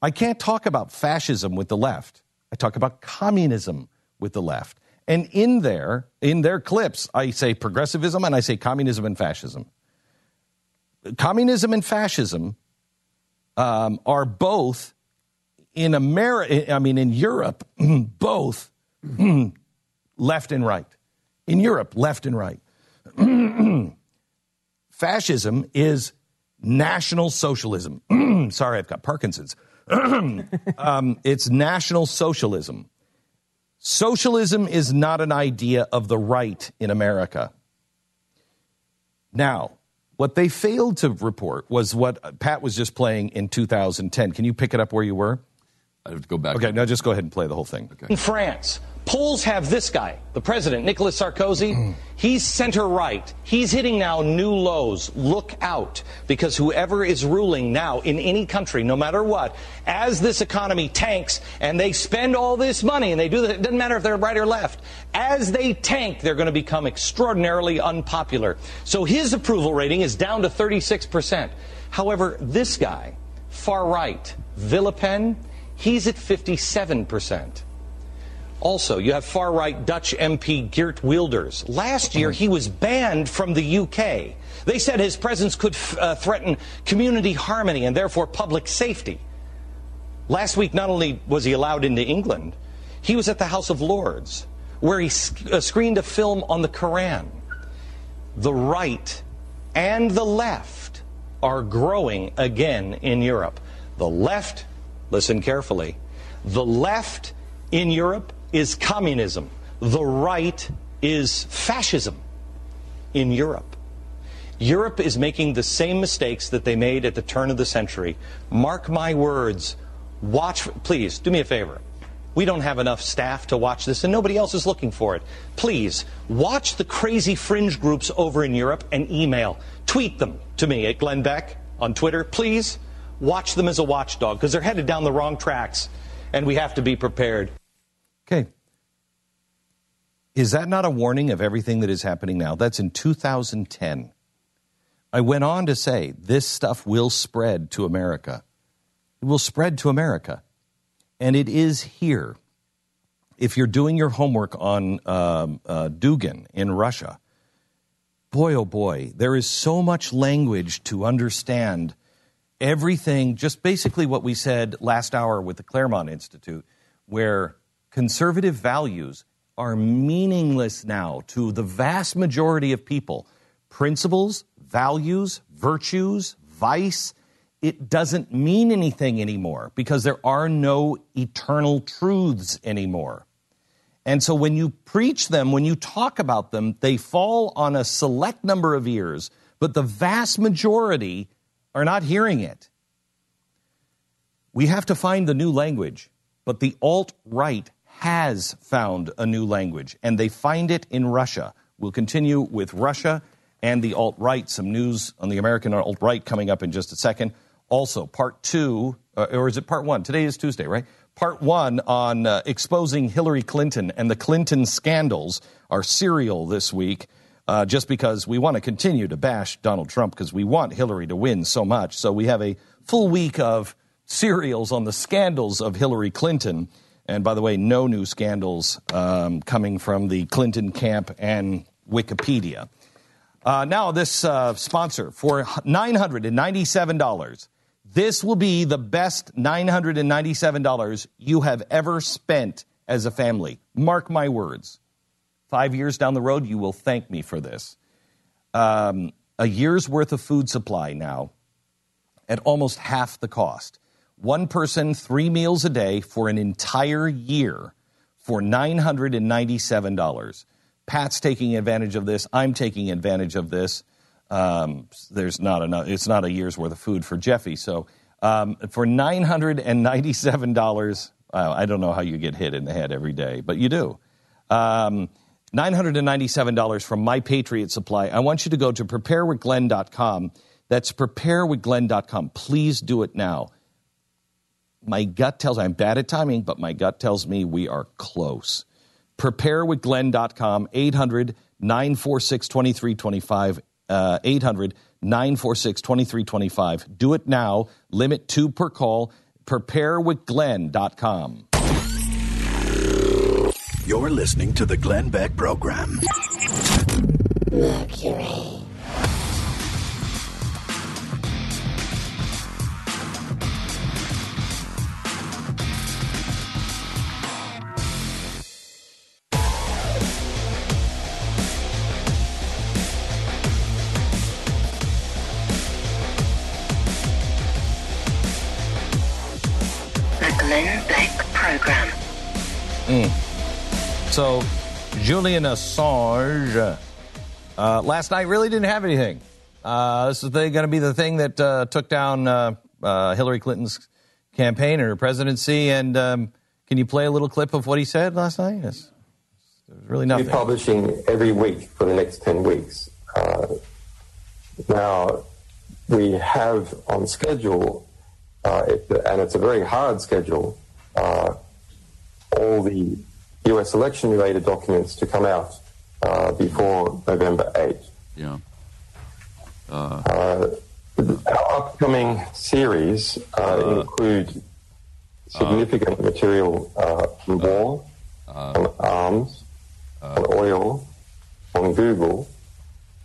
I can't talk about fascism with the left. I talk about communism with the left. And in there, in their clips, I say progressivism and I say communism and fascism communism and fascism um, are both in America. I mean, in Europe, both left and right. In Europe, left and right. Fascism is national socialism. Sorry, I've got Parkinson's. um, it's national socialism. Socialism is not an idea of the right in America. Now, what they failed to report was what Pat was just playing in 2010. Can you pick it up where you were? I have to go back. Okay, now just go ahead and play the whole thing. In France, polls have this guy, the president, Nicolas Sarkozy. Mm. He's center right. He's hitting now new lows. Look out, because whoever is ruling now in any country, no matter what, as this economy tanks and they spend all this money and they do that, it doesn't matter if they're right or left. As they tank, they're going to become extraordinarily unpopular. So his approval rating is down to 36%. However, this guy, far right, Villepin, he's at 57%. Also, you have far right Dutch MP Geert Wilders. Last year, he was banned from the UK. They said his presence could uh, threaten community harmony and therefore public safety. Last week, not only was he allowed into England, he was at the House of Lords, where he sc- uh, screened a film on the Koran. The right and the left are growing again in Europe. The left, listen carefully, the left in Europe is communism. The right is fascism in Europe. Europe is making the same mistakes that they made at the turn of the century. Mark my words. Watch, please, do me a favor. We don't have enough staff to watch this, and nobody else is looking for it. Please, watch the crazy fringe groups over in Europe and email. Tweet them to me at Glenn Beck on Twitter. Please, watch them as a watchdog, because they're headed down the wrong tracks, and we have to be prepared. Okay. Is that not a warning of everything that is happening now? That's in 2010. I went on to say this stuff will spread to America. It will spread to America. And it is here. If you're doing your homework on um, uh, Dugin in Russia, boy, oh boy, there is so much language to understand everything, just basically what we said last hour with the Claremont Institute, where conservative values are meaningless now to the vast majority of people. Principles, values, virtues, vice, it doesn't mean anything anymore because there are no eternal truths anymore. And so when you preach them, when you talk about them, they fall on a select number of ears, but the vast majority are not hearing it. We have to find the new language, but the alt right has found a new language, and they find it in Russia. We'll continue with Russia and the alt right. Some news on the American alt right coming up in just a second. Also, part two, uh, or is it part one? Today is Tuesday, right? Part one on uh, exposing Hillary Clinton and the Clinton scandals, our serial this week, uh, just because we want to continue to bash Donald Trump because we want Hillary to win so much. So we have a full week of serials on the scandals of Hillary Clinton. And by the way, no new scandals um, coming from the Clinton camp and Wikipedia. Uh, now, this uh, sponsor for $997. This will be the best $997 you have ever spent as a family. Mark my words. Five years down the road, you will thank me for this. Um, a year's worth of food supply now at almost half the cost. One person, three meals a day for an entire year for $997. Pat's taking advantage of this. I'm taking advantage of this. Um, there's not enough. It's not a year's worth of food for Jeffy. So um, for nine hundred and ninety-seven dollars, uh, I don't know how you get hit in the head every day, but you do. Um, $997 from My Patriot Supply. I want you to go to preparewithglenn.com. That's preparewithglenn.com. Please do it now. My gut tells I'm bad at timing, but my gut tells me we are close. Preparewithglenn.com, 800 946 2325. Uh, 800 946 2325. Do it now. Limit two per call. Preparewithglenn.com. You're listening to the Glenn Beck Program. Mercury. The Glenn Beck Program. Hmm. So, Julian Assange uh, last night really didn't have anything. Uh, this is going to be the thing that uh, took down uh, uh, Hillary Clinton's campaign and her presidency. And um, can you play a little clip of what he said last night? Yes. There's really nothing. We're publishing every week for the next 10 weeks. Uh, now, we have on schedule, uh, it, and it's a very hard schedule, uh, all the US election related documents to come out uh, before November 8th. Yeah. Uh, our upcoming series uh, include significant material uh, on war, on arms, on oil, on Google.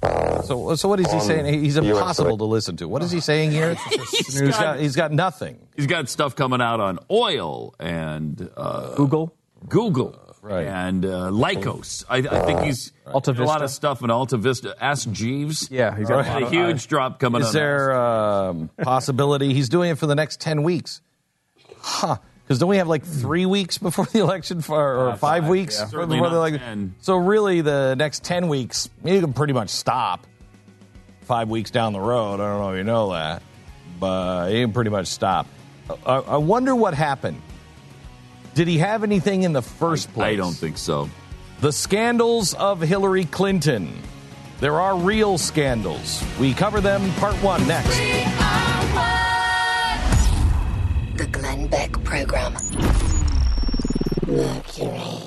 Uh, So, so what is he saying? He's the US impossible to listen to. What is he saying here? he's got he's got nothing. He's got stuff coming out on oil and uh, Google. Google. Right. And uh, Lycos. I, I think he's Alta a lot Vista. of stuff in Alta Vista. Ask Jeeves. Yeah, he's got Had a a lot of- huge drop coming Is on. there um, possibility he's doing it for the next ten weeks? Huh? Because don't we have like three weeks before the election, for, or five, five, weeks yeah. before Certainly the not election? 10. So really, the next ten weeks you can pretty much stop. Five weeks down the road, I don't know if you know that, but you can pretty much stop. I, I wonder what happened. Did he have anything in the first place? I don't think so. The scandals of Hillary Clinton. There are real scandals. We cover them part one next. The Glenn Beck Program. Mercury.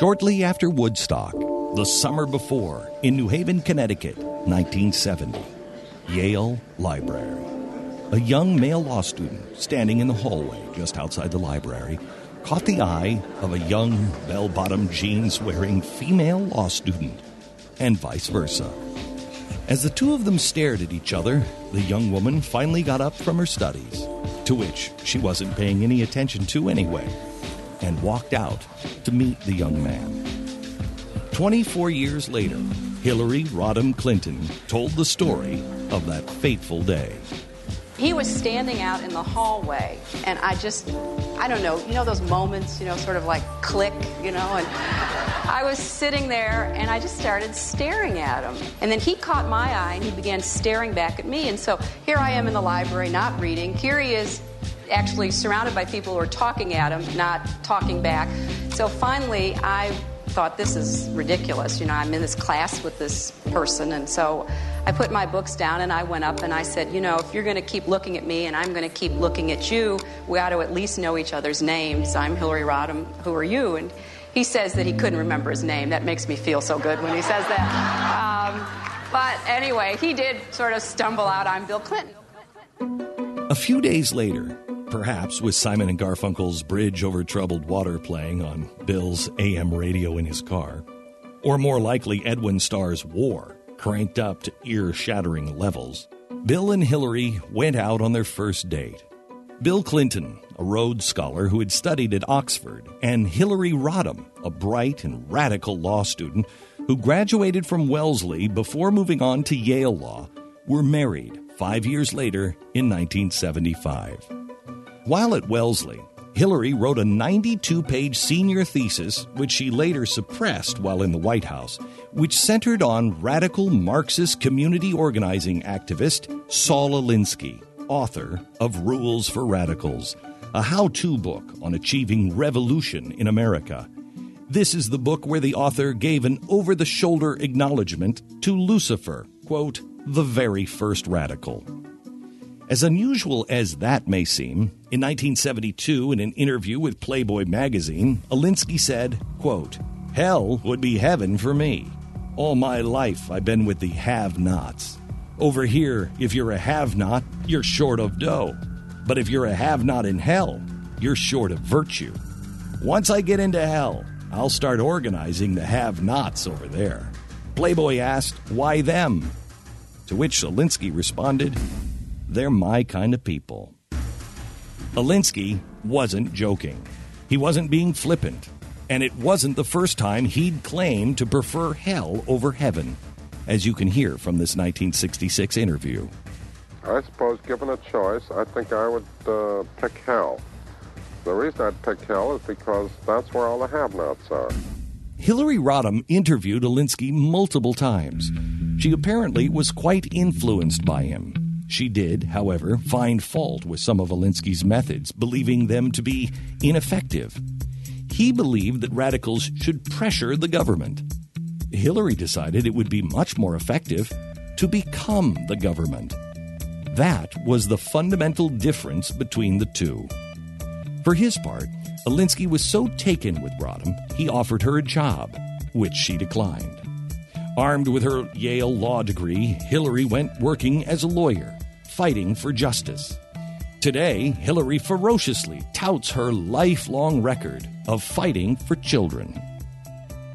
Shortly after Woodstock, the summer before, in New Haven, Connecticut, 1970, Yale Library. A young male law student standing in the hallway just outside the library caught the eye of a young bell bottom jeans wearing female law student, and vice versa. As the two of them stared at each other, the young woman finally got up from her studies, to which she wasn't paying any attention to anyway, and walked out to meet the young man. 24 years later, Hillary Rodham Clinton told the story of that fateful day. He was standing out in the hallway, and I just, I don't know, you know those moments, you know, sort of like click, you know, and I was sitting there and I just started staring at him. And then he caught my eye and he began staring back at me. And so here I am in the library, not reading. Here he is actually surrounded by people who are talking at him, not talking back. So finally, I thought this is ridiculous. You know, I'm in this class with this person, and so I put my books down and I went up and I said, you know, if you're going to keep looking at me and I'm going to keep looking at you, we ought to at least know each other's names. I'm Hillary Rodham. Who are you? And he says that he couldn't remember his name. That makes me feel so good when he says that. Um, but anyway, he did sort of stumble out. I'm Bill Clinton. A few days later, perhaps with Simon and Garfunkel's Bridge Over Troubled Water playing on Bill's AM radio in his car, or more likely Edwin Starr's War cranked up to ear shattering levels, Bill and Hillary went out on their first date. Bill Clinton, a Rhodes Scholar who had studied at Oxford, and Hillary Rodham, a bright and radical law student who graduated from Wellesley before moving on to Yale Law, were married five years later in 1975. While at Wellesley, Hillary wrote a 92 page senior thesis, which she later suppressed while in the White House, which centered on radical Marxist community organizing activist Saul Alinsky, author of Rules for Radicals, a how to book on achieving revolution in America. This is the book where the author gave an over the shoulder acknowledgement to Lucifer, quote, the very first radical. As unusual as that may seem, in 1972, in an interview with Playboy magazine, Alinsky said, quote, Hell would be heaven for me. All my life I've been with the have nots. Over here, if you're a have not, you're short of dough. But if you're a have not in hell, you're short of virtue. Once I get into hell, I'll start organizing the have nots over there. Playboy asked, Why them? To which Alinsky responded, They're my kind of people. Alinsky wasn't joking. He wasn't being flippant. And it wasn't the first time he'd claimed to prefer hell over heaven, as you can hear from this 1966 interview. I suppose, given a choice, I think I would uh, pick hell. The reason I'd pick hell is because that's where all the have-nots are. Hillary Rodham interviewed Alinsky multiple times. She apparently was quite influenced by him. She did, however, find fault with some of Alinsky's methods, believing them to be ineffective. He believed that radicals should pressure the government. Hillary decided it would be much more effective to become the government. That was the fundamental difference between the two. For his part, Alinsky was so taken with Rodham, he offered her a job, which she declined. Armed with her Yale law degree, Hillary went working as a lawyer, fighting for justice. Today, Hillary ferociously touts her lifelong record of fighting for children.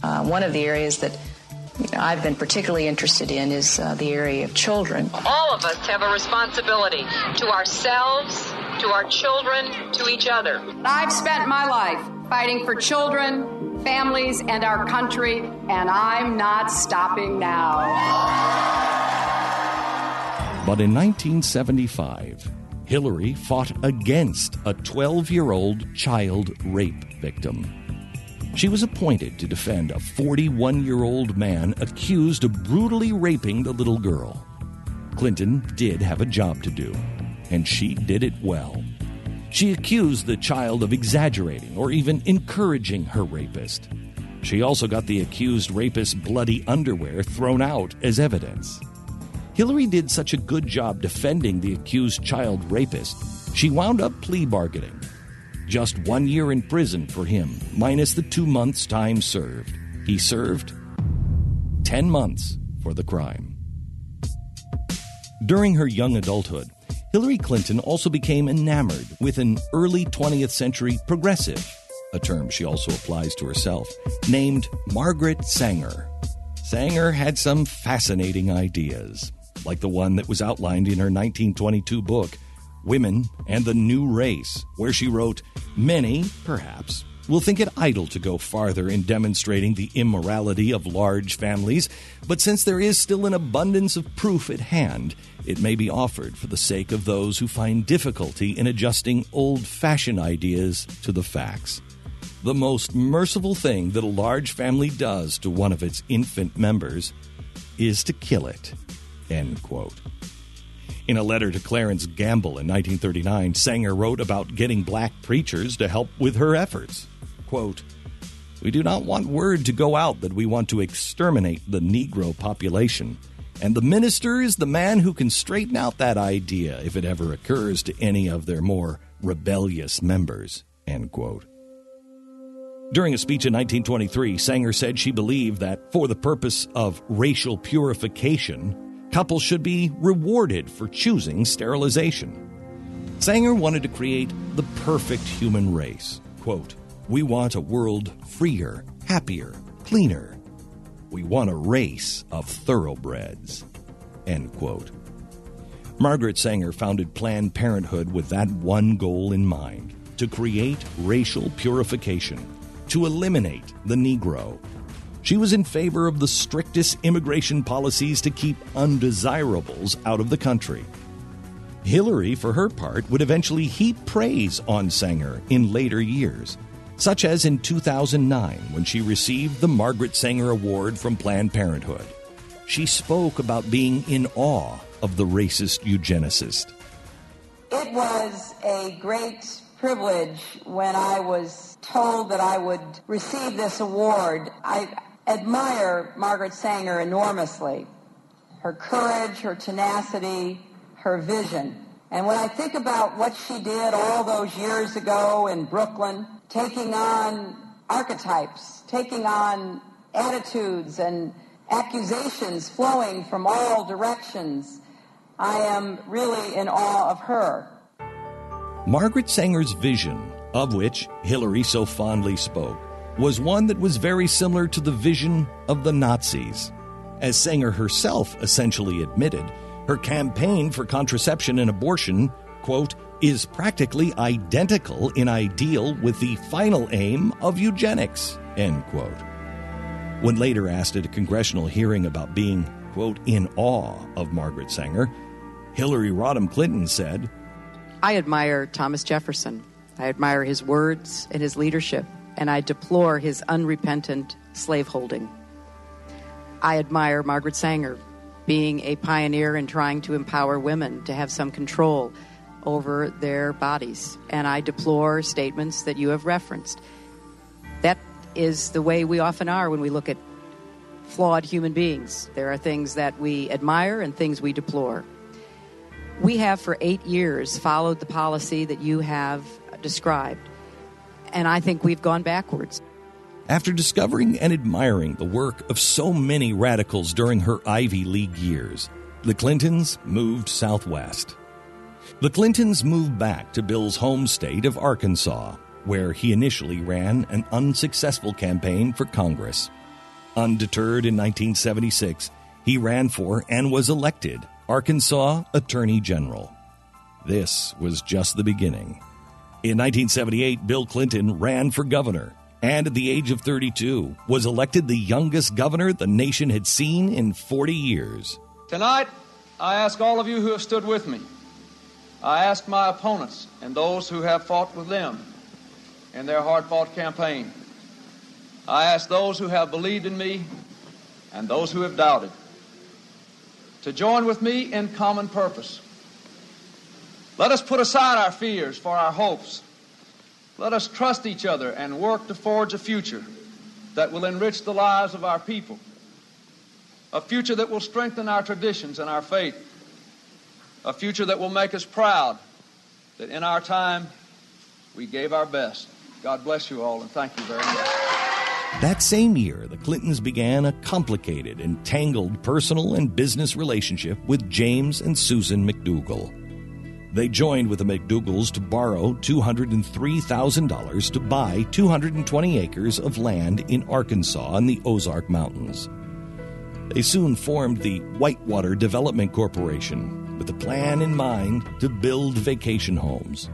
Uh, one of the areas that you know, I've been particularly interested in is uh, the area of children. All of us have a responsibility to ourselves, to our children, to each other. I've spent my life fighting for children, families, and our country, and I'm not stopping now. But in 1975, Hillary fought against a 12 year old child rape victim. She was appointed to defend a 41 year old man accused of brutally raping the little girl. Clinton did have a job to do, and she did it well. She accused the child of exaggerating or even encouraging her rapist. She also got the accused rapist's bloody underwear thrown out as evidence. Hillary did such a good job defending the accused child rapist, she wound up plea bargaining. Just one year in prison for him, minus the two months' time served. He served 10 months for the crime. During her young adulthood, Hillary Clinton also became enamored with an early 20th century progressive, a term she also applies to herself, named Margaret Sanger. Sanger had some fascinating ideas, like the one that was outlined in her 1922 book, Women and the New Race, where she wrote, Many, perhaps, will think it idle to go farther in demonstrating the immorality of large families, but since there is still an abundance of proof at hand, it may be offered for the sake of those who find difficulty in adjusting old fashioned ideas to the facts. The most merciful thing that a large family does to one of its infant members is to kill it. End quote. In a letter to Clarence Gamble in 1939, Sanger wrote about getting black preachers to help with her efforts. Quote, We do not want word to go out that we want to exterminate the Negro population, and the minister is the man who can straighten out that idea if it ever occurs to any of their more rebellious members. End quote. During a speech in 1923, Sanger said she believed that for the purpose of racial purification, couples should be rewarded for choosing sterilization. Sanger wanted to create the perfect human race. Quote, We want a world freer, happier, cleaner. We want a race of thoroughbreds. End quote. Margaret Sanger founded Planned Parenthood with that one goal in mind to create racial purification, to eliminate the Negro. She was in favor of the strictest immigration policies to keep undesirables out of the country. Hillary, for her part, would eventually heap praise on Sanger in later years, such as in 2009 when she received the Margaret Sanger Award from Planned Parenthood. She spoke about being in awe of the racist eugenicist. It was a great privilege when I was told that I would receive this award. I admire Margaret Sanger enormously. Her courage, her tenacity, her vision. And when I think about what she did all those years ago in Brooklyn, taking on archetypes, taking on attitudes and accusations flowing from all directions, I am really in awe of her. Margaret Sanger's vision, of which Hillary so fondly spoke, was one that was very similar to the vision of the Nazis. As Sanger herself essentially admitted, her campaign for contraception and abortion, quote, is practically identical in ideal with the final aim of eugenics, end quote. When later asked at a congressional hearing about being, quote, in awe of Margaret Sanger, Hillary Rodham Clinton said, I admire Thomas Jefferson. I admire his words and his leadership, and I deplore his unrepentant slaveholding. I admire Margaret Sanger being a pioneer in trying to empower women to have some control over their bodies, and I deplore statements that you have referenced. That is the way we often are when we look at flawed human beings. There are things that we admire and things we deplore. We have for eight years followed the policy that you have described, and I think we've gone backwards. After discovering and admiring the work of so many radicals during her Ivy League years, the Clintons moved southwest. The Clintons moved back to Bill's home state of Arkansas, where he initially ran an unsuccessful campaign for Congress. Undeterred in 1976, he ran for and was elected Arkansas Attorney General. This was just the beginning. In 1978, Bill Clinton ran for governor and at the age of 32 was elected the youngest governor the nation had seen in 40 years. Tonight, I ask all of you who have stood with me, I ask my opponents and those who have fought with them in their hard fought campaign. I ask those who have believed in me and those who have doubted to join with me in common purpose. Let us put aside our fears for our hopes. Let us trust each other and work to forge a future that will enrich the lives of our people, a future that will strengthen our traditions and our faith, a future that will make us proud that in our time we gave our best. God bless you all and thank you very much. That same year, the Clintons began a complicated and tangled personal and business relationship with James and Susan McDougal. They joined with the McDougals to borrow $203,000 to buy 220 acres of land in Arkansas in the Ozark Mountains. They soon formed the Whitewater Development Corporation with a plan in mind to build vacation homes.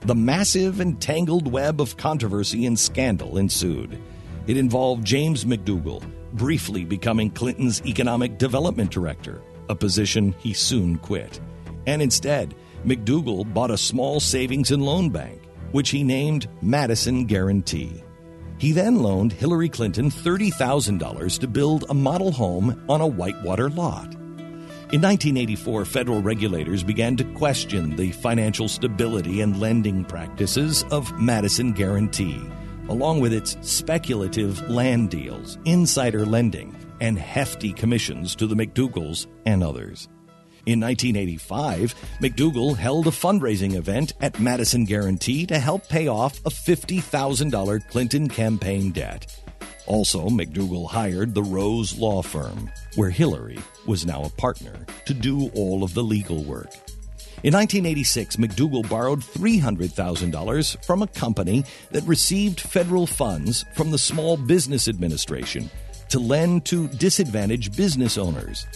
The massive and tangled web of controversy and scandal ensued. It involved James McDougal briefly becoming Clinton's economic development director, a position he soon quit. And instead, McDougal bought a small savings and loan bank, which he named Madison Guaranty. He then loaned Hillary Clinton $30,000 to build a model home on a whitewater lot. In 1984, federal regulators began to question the financial stability and lending practices of Madison Guaranty, along with its speculative land deals, insider lending, and hefty commissions to the McDougals and others. In 1985, McDougal held a fundraising event at Madison Guaranty to help pay off a $50,000 Clinton campaign debt. Also, McDougal hired the Rose Law Firm, where Hillary was now a partner, to do all of the legal work. In 1986, McDougal borrowed $300,000 from a company that received federal funds from the Small Business Administration to lend to disadvantaged business owners.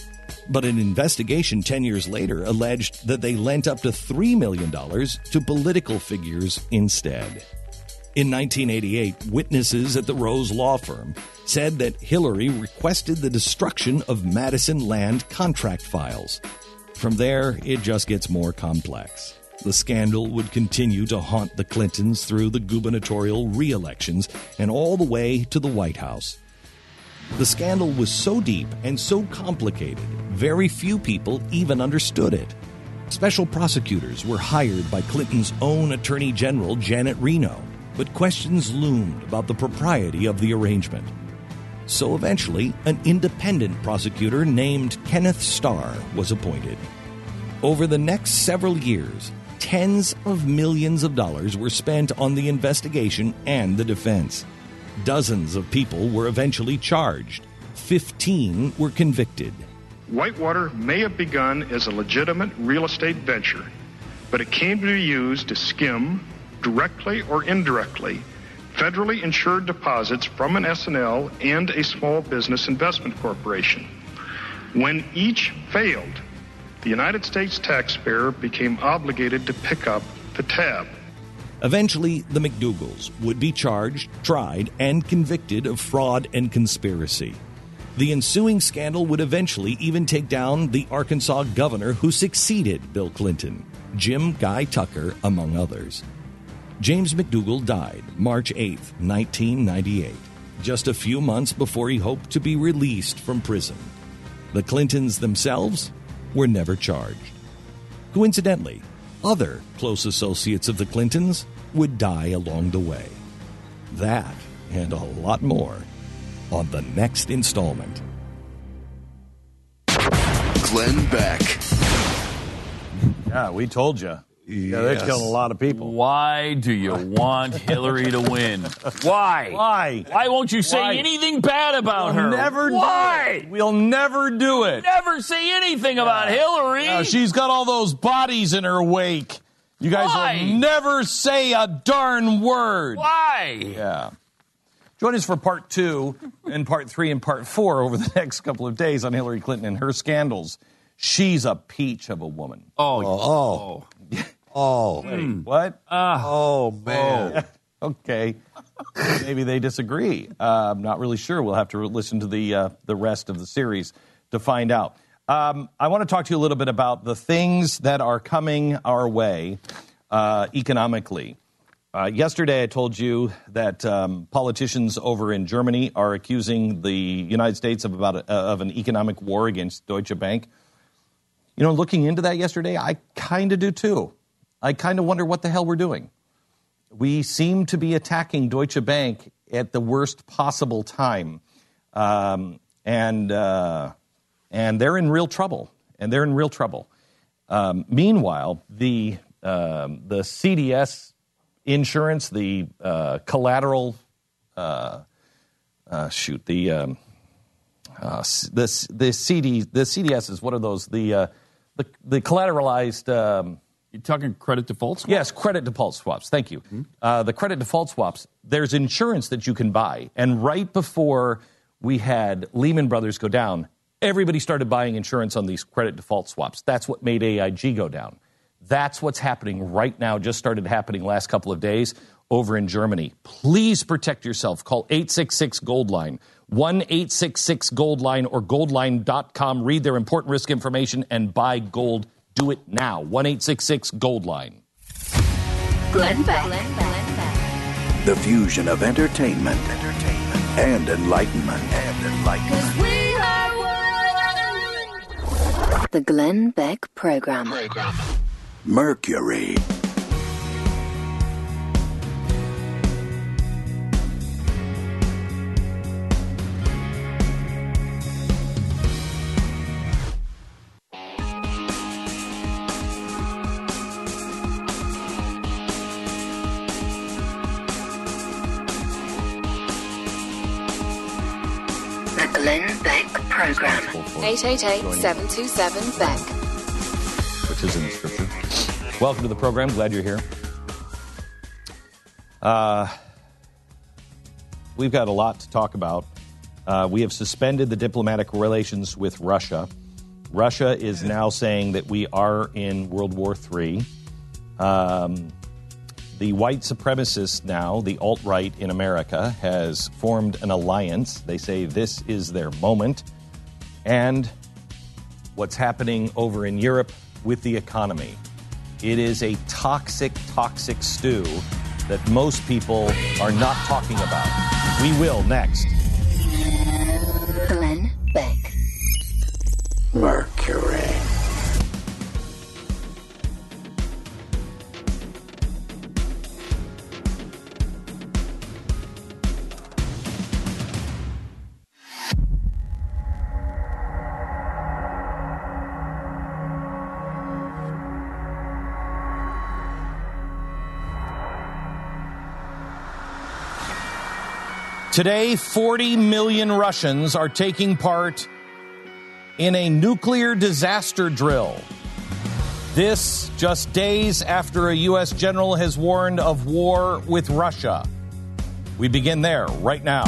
But an investigation 10 years later alleged that they lent up to $3 million to political figures instead. In 1988, witnesses at the Rose Law Firm said that Hillary requested the destruction of Madison land contract files. From there, it just gets more complex. The scandal would continue to haunt the Clintons through the gubernatorial re elections and all the way to the White House. The scandal was so deep and so complicated, very few people even understood it. Special prosecutors were hired by Clinton's own Attorney General, Janet Reno, but questions loomed about the propriety of the arrangement. So eventually, an independent prosecutor named Kenneth Starr was appointed. Over the next several years, tens of millions of dollars were spent on the investigation and the defense. Dozens of people were eventually charged. Fifteen were convicted. Whitewater may have begun as a legitimate real estate venture, but it came to be used to skim, directly or indirectly, federally insured deposits from an S&L and a small business investment corporation. When each failed, the United States taxpayer became obligated to pick up the tab. Eventually, the McDougals would be charged, tried, and convicted of fraud and conspiracy. The ensuing scandal would eventually even take down the Arkansas governor who succeeded Bill Clinton, Jim Guy Tucker, among others. James McDougal died March 8, 1998, just a few months before he hoped to be released from prison. The Clintons themselves were never charged. Coincidentally, other close associates of the Clintons would die along the way. That and a lot more on the next installment. Glenn Beck. Yeah, we told you. Yeah, they're Yes. killing a lot of people. Why do you want Hillary to win? Why? Why? Why won't you say Why? anything bad about We'll her? never Why? do it. We'll never do it. Never say anything about Hillary. Yeah, she's got all those bodies in her wake. You guys Why? will never say a darn word. Why? Yeah. Join us for part two and part three and part four over the next couple of days on Hillary Clinton and her scandals. She's a peach of a woman. Oh, Oh. oh. Oh. Wait, what? Oh, man. okay. Maybe they disagree. Uh, I'm not really sure. We'll have to listen to the uh, the rest of the series to find out. Um, I want to talk to you a little bit about the things that are coming our way uh, economically. Uh, yesterday, I told you that um, politicians over in Germany are accusing the United States of about a, of an economic war against Deutsche Bank. You know, looking into that yesterday, I kind of do too. I kind of wonder what the hell we're doing. We seem to be attacking Deutsche Bank at the worst possible time, um, and uh, and they're in real trouble. And they're in real trouble. Um, meanwhile, the um, the CDS insurance, the uh, collateral, uh, uh, shoot, the um, uh, the the CD the CDS is what are those the uh, the, the collateralized. Um, you talking credit default swaps? Yes, credit default swaps. Thank you. Uh, the credit default swaps. There's insurance that you can buy, and right before we had Lehman Brothers go down, everybody started buying insurance on these credit default swaps. That's what made AIG go down. That's what's happening right now. Just started happening last couple of days over in Germany. Please protect yourself. Call 866 Goldline, 1 866 Goldline or goldline.com. Read their important risk information and buy gold. Do it now. 1 866 Goldline. Glenn Beck. Glenn Beck. The fusion of entertainment, entertainment and enlightenment, and enlightenment. We are one. The Glenn Beck Program. Mercury. Program. 888-727-BECK. which is in the scripture. Welcome to the program. Glad you're here. Uh, we've got a lot to talk about. Uh, we have suspended the diplomatic relations with Russia. Russia is now saying that we are in World War III. Um, the white supremacists now, the alt right in America, has formed an alliance. They say this is their moment. And what's happening over in Europe with the economy. It is a toxic, toxic stew that most people are not talking about. We will next. Glenn Beck. Mercury. Today, 40 million Russians are taking part in a nuclear disaster drill. This just days after a U.S. general has warned of war with Russia. We begin there right now.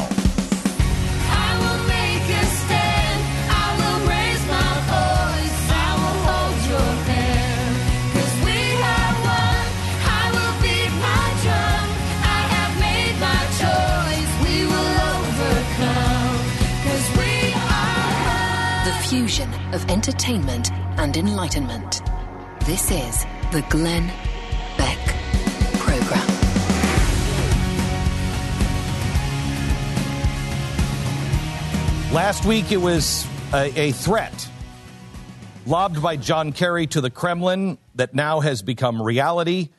Of entertainment and enlightenment. This is the Glenn Beck Program. Last week, it was a, a threat lobbed by John Kerry to the Kremlin that now has become reality.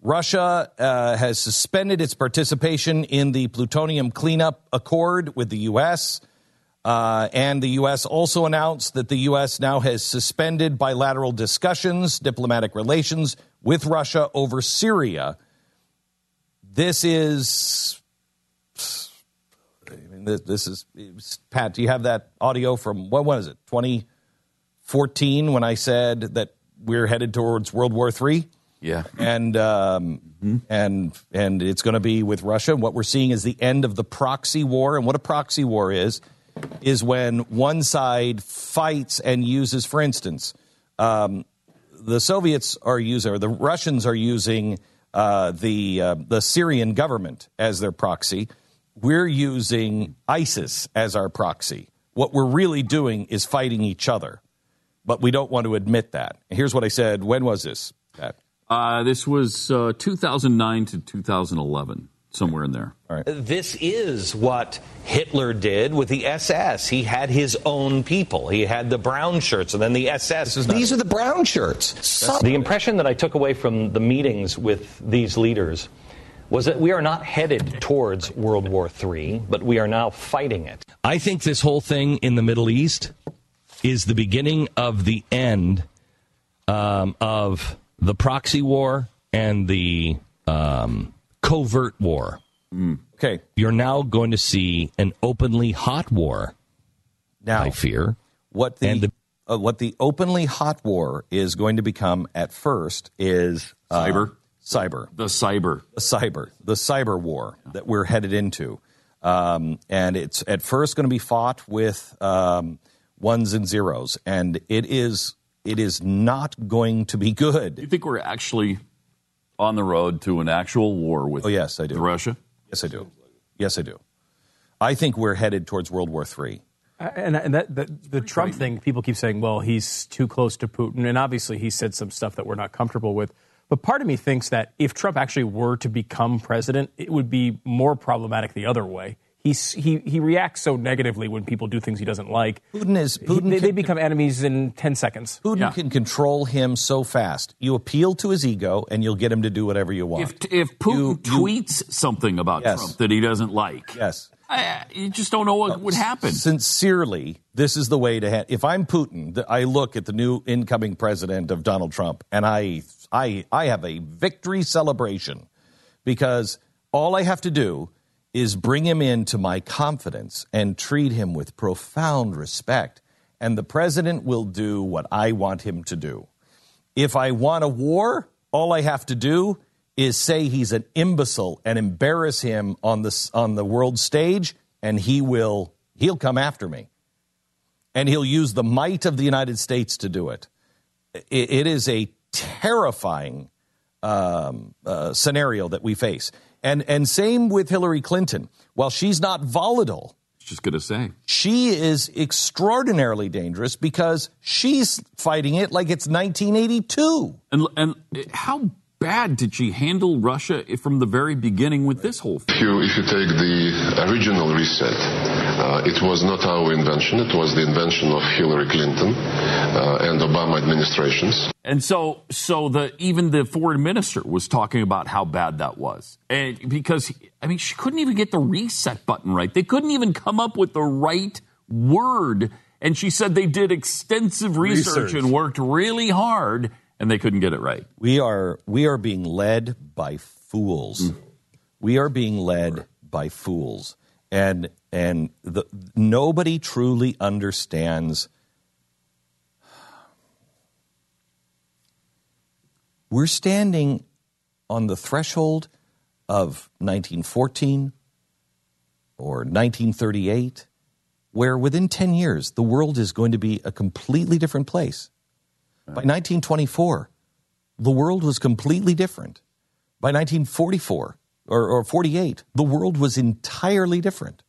Russia uh, has suspended its participation in the plutonium cleanup accord with the U.S. Uh, and the U.S. also announced that the U.S. now has suspended bilateral discussions, diplomatic relations with Russia over Syria. This is I mean, this, this is Pat. Do you have that audio from what was it? 2014 when I said that we're headed towards World War III. Yeah, and um, and and it's going to be with Russia. What we're seeing is the end of the proxy war. And what a proxy war is is when one side fights and uses, for instance, um, the Soviets are using, or the Russians are using uh, the uh, the Syrian government as their proxy. We're using ISIS as our proxy. What we're really doing is fighting each other, but we don't want to admit that. Here's what I said. When was this? Uh, this was uh, 2009 to 2011, somewhere in there. All right. This is what Hitler did with the SS. He had his own people. He had the brown shirts and then the SS. These are the brown shirts. The impression that I took away from the meetings with these leaders was that we are not headed towards World War III, but we are now fighting it. I think this whole thing in the Middle East is the beginning of the end um, of the proxy war and the um, covert war. Okay. You're now going to see an openly hot war. Now, I fear. What the, And the- uh, what the openly hot war is going to become at first is uh, Cyber? cyber, The cyber. the cyber, the cyber war that we're headed into, um, and it's at first going to be fought with um, ones and zeros, and it is it is not going to be good. You think we're actually on the road to an actual war with Oh yes, I do. Russia? Yes, I do. Yes, I do. I think we're headed towards World War III. And, and that, the, the Trump thing, people keep saying, well, he's too close to Putin. And obviously, he said some stuff that we're not comfortable with. But part of me thinks that if Trump actually were to become president, it would be more problematic the other way. He's, he, he reacts so negatively when people do things he doesn't like. Putin is He- Putin they, can- they become enemies in 10 seconds. Putin can control him so fast. You appeal to his ego, and you'll get him to do whatever you want. If, if Putin You- you- tweets something about Yes. Trump that he doesn't like, yes, I, you just don't know what uh, would happen. Sincerely, this is the way to. Ha- if I'm Putin, I look at the new incoming president of Donald Trump, and I, I, I have a victory celebration because all I have to do is bring him into my confidence and treat him with profound respect, and the president will do what I want him to do. If I want a war, all I have to do is say he's an imbecile and embarrass him on the on the world stage, and he will he'll come after me, and he'll use the might of the United States to do it. It, it is a terrifying um, uh, scenario that we face, and and same with Hillary Clinton. While she's not volatile, Just going to say. she is extraordinarily dangerous because she's fighting it like it's 1982. And, and how bad did she handle Russia from the very beginning with this whole thing? If you, if you take the original reset, uh, it was not our invention. It was the invention of Hillary Clinton uh, and Obama administrations. And so, so the even the foreign minister was talking about how bad that was, and because I mean, she couldn't even get the reset button right. They couldn't even come up with the right word. And she said they did extensive research, Research. and worked really hard, and they couldn't get it right. We are we are being led by fools. Mm. We are being led by fools, and and the, nobody truly understands. We're standing on the threshold of 1914, or 1938, where within 10 years the world is going to be a completely different place. By 1924, the world was completely different. By 1944 or, or 48, the world was entirely different.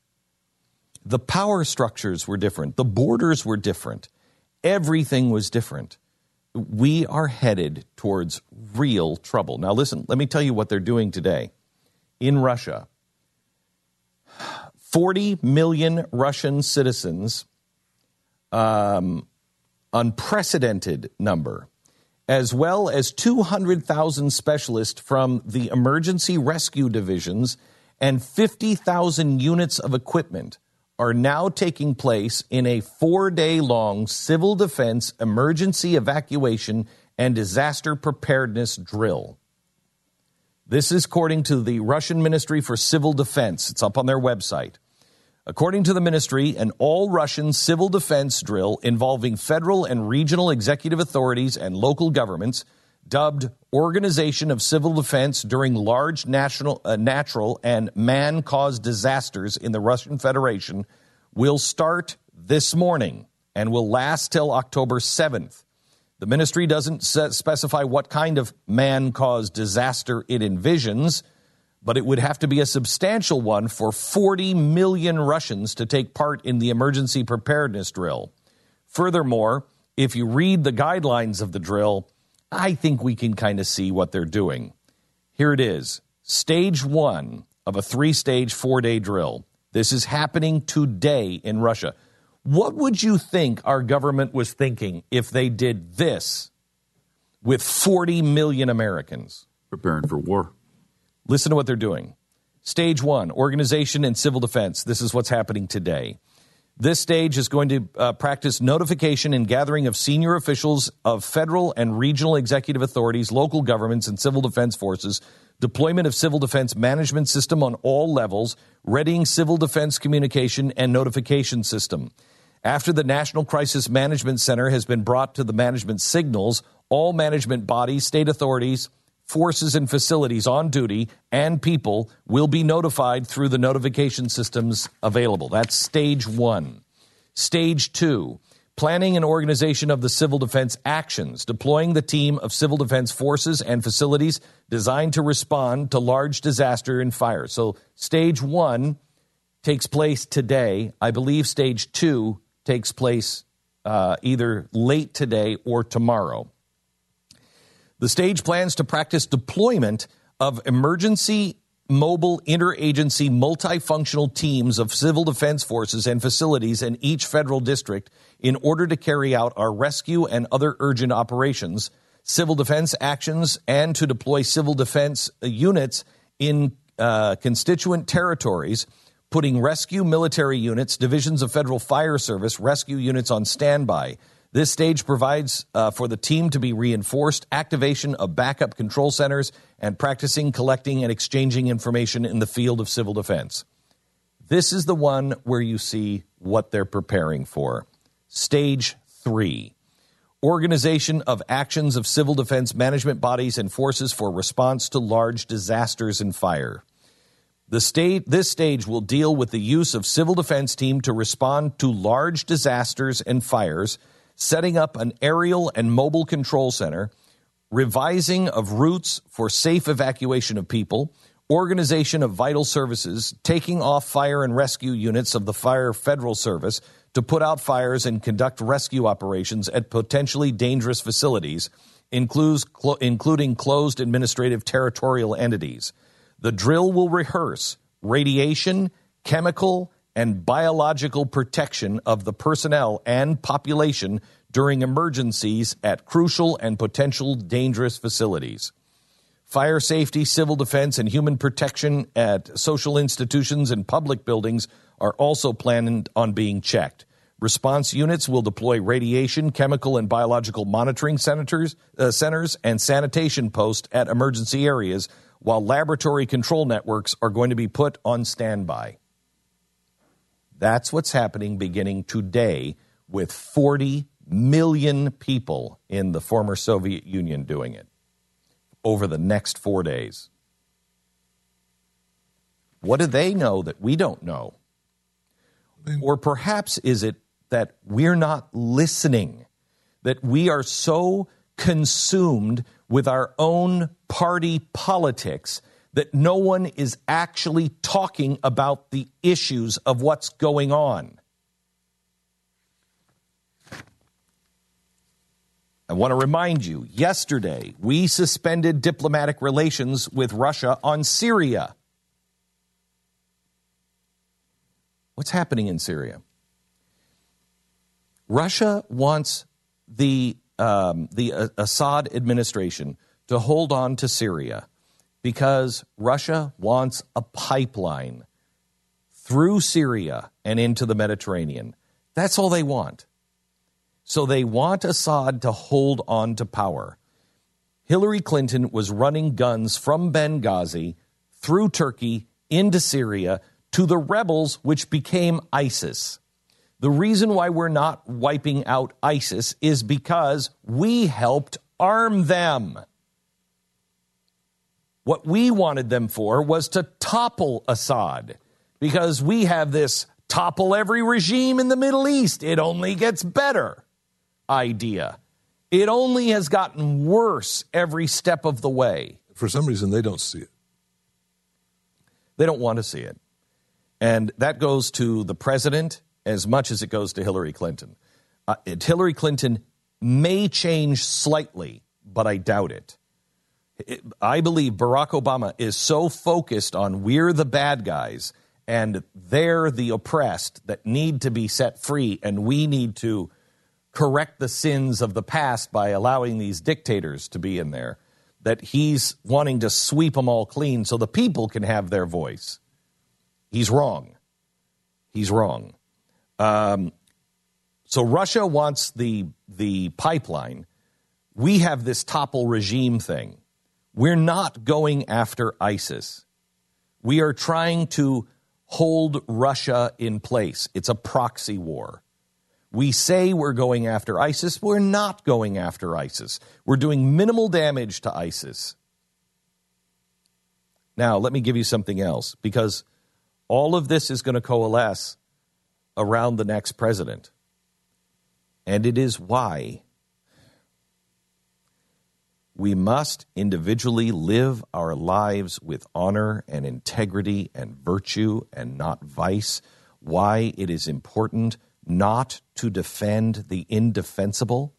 The power structures were different, the borders were different, everything was different. We are headed towards real trouble. Now, listen, let me tell you what they're doing today. In Russia, 40 million Russian citizens, um, unprecedented number, as well as 200,000 specialists from the emergency rescue divisions and 50,000 units of equipment are now taking place in a four day long civil defense emergency evacuation and disaster preparedness drill. This is according to the Russian Ministry for Civil Defense. It's up on their website. According to the ministry, an all Russian civil defense drill involving federal and regional executive authorities and local governments, dubbed Organization of Civil Defense during large national, uh, natural and man caused disasters in the Russian Federation, will start this morning and will last till October 7th. The ministry doesn't specify what kind of man caused disaster it envisions but it would have to be a substantial one for 40 million Russians to take part in the emergency preparedness drill. Furthermore, if you read the guidelines of the drill, I think we can kind of see what they're doing. Here it is Stage one of a three stage, four day drill. This is happening today in Russia. What would you think our government was thinking if they did this with 40 million Americans? Preparing for war. Listen to what they're doing. Stage one, organization and civil defense. This is what's happening today. This stage is going to uh, practice notification and gathering of senior officials of federal and regional executive authorities, local governments, and civil defense forces, deployment of civil defense management system on all levels, readying civil defense communication and notification system. After the National Crisis Management Center has been brought to the management signals, all management bodies, state authorities, forces and facilities on duty and people will be notified through the notification systems available. That's stage one. Stage two, planning and organization of the civil defense actions, deploying the team of civil defense forces and facilities designed to respond to large disaster and fire. So stage one takes place today. I believe stage two takes place uh, either late today or tomorrow. The stage plans to practice deployment of emergency mobile interagency multifunctional teams of civil defense forces and facilities in each federal district in order to carry out our rescue and other urgent operations, civil defense actions, and to deploy civil defense units in uh, constituent territories, putting rescue military units, divisions of federal fire service, rescue units on standby. This stage provides uh, for the team to be reinforced, activation of backup control centers, and practicing collecting and exchanging information in the field of civil defense. This is the one where you see what they're preparing for. Stage three organization of actions of civil defense management bodies and forces for response to large disasters and fire. The state, this stage will deal with the use of civil defense team to respond to large disasters and fires setting up an aerial and mobile control center, revising of routes for safe evacuation of people, organization of vital services, taking off fire and rescue units of the Fire Federal Service to put out fires and conduct rescue operations at potentially dangerous facilities, includes, including closed administrative territorial entities. The drill will rehearse radiation, chemical, and biological protection of the personnel and population during emergencies at crucial and potential dangerous facilities. Fire safety, civil defense, and human protection at social institutions and public buildings are also planned on being checked. Response units will deploy radiation, chemical, and biological monitoring centers, uh, centers and sanitation posts at emergency areas, while laboratory control networks are going to be put on standby. That's what's happening beginning today with 40 million people in the former Soviet Union doing it over the next four days. What do they know that we don't know? Or perhaps is it that we're not listening, that we are so consumed with our own party politics that no one is actually talking about the issues of what's going on? I want to remind you yesterday we suspended diplomatic relations with Russia on Syria. What's happening in Syria? Russia wants the um, the uh, Assad administration to hold on to Syria because Russia wants a pipeline through Syria and into the Mediterranean. That's all they want. So they want Assad to hold on to power. Hillary Clinton was running guns from Benghazi through Turkey into Syria to the rebels, which became ISIS. The reason why we're not wiping out ISIS is because we helped arm them. What we wanted them for was to topple Assad because we have this topple every regime in the Middle East. It only gets better idea. It only has gotten worse every step of the way. For some reason, they don't see it. They don't want to see it. And that goes to the president as much as it goes to Hillary Clinton. Uh, Hillary Clinton may change slightly, but I doubt it. I believe Barack Obama is so focused on we're the bad guys and they're the oppressed that need to be set free, and we need to correct the sins of the past by allowing these dictators to be in there, that he's wanting to sweep them all clean so the people can have their voice. He's wrong. He's wrong. Um, so Russia wants the the pipeline. We have this topple regime thing. We're not going after ISIS. We are trying to hold Russia in place. It's a proxy war. We say we're going after ISIS. We're not going after ISIS. We're doing minimal damage to ISIS. Now, let me give you something else because all of this is going to coalesce around the next president. And it is why we must individually live our lives with honor and integrity and virtue and not vice. Why it is important not to defend the indefensible,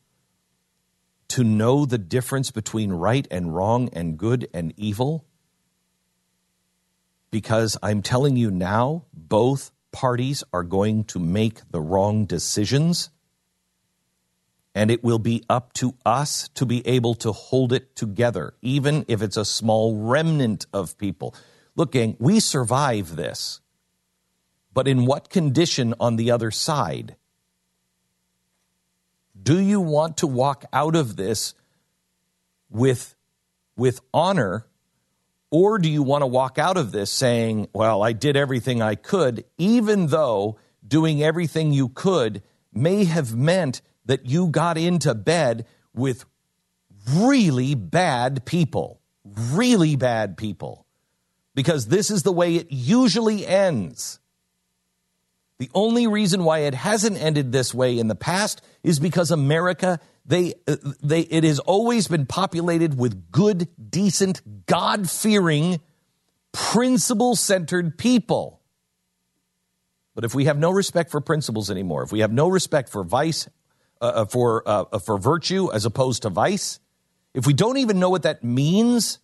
to know the difference between right and wrong and good and evil. Because I'm telling you now, both parties are going to make the wrong decisions and it will be up to us to be able to hold it together, even if it's a small remnant of people. Look, gang, we survive this. But in what condition on the other side? Do you want to walk out of this with, with honor, or do you want to walk out of this saying, well, I did everything I could, even though doing everything you could may have meant that you got into bed with really bad people, really bad people, because this is the way it usually ends. The only reason why it hasn't ended this way in the past is because America they they it has always been populated with good, decent, God-fearing, principle-centered people. But if we have no respect for principles anymore, if we have no respect for vice, uh, for uh, for virtue as opposed to vice, if we don't even know what that means,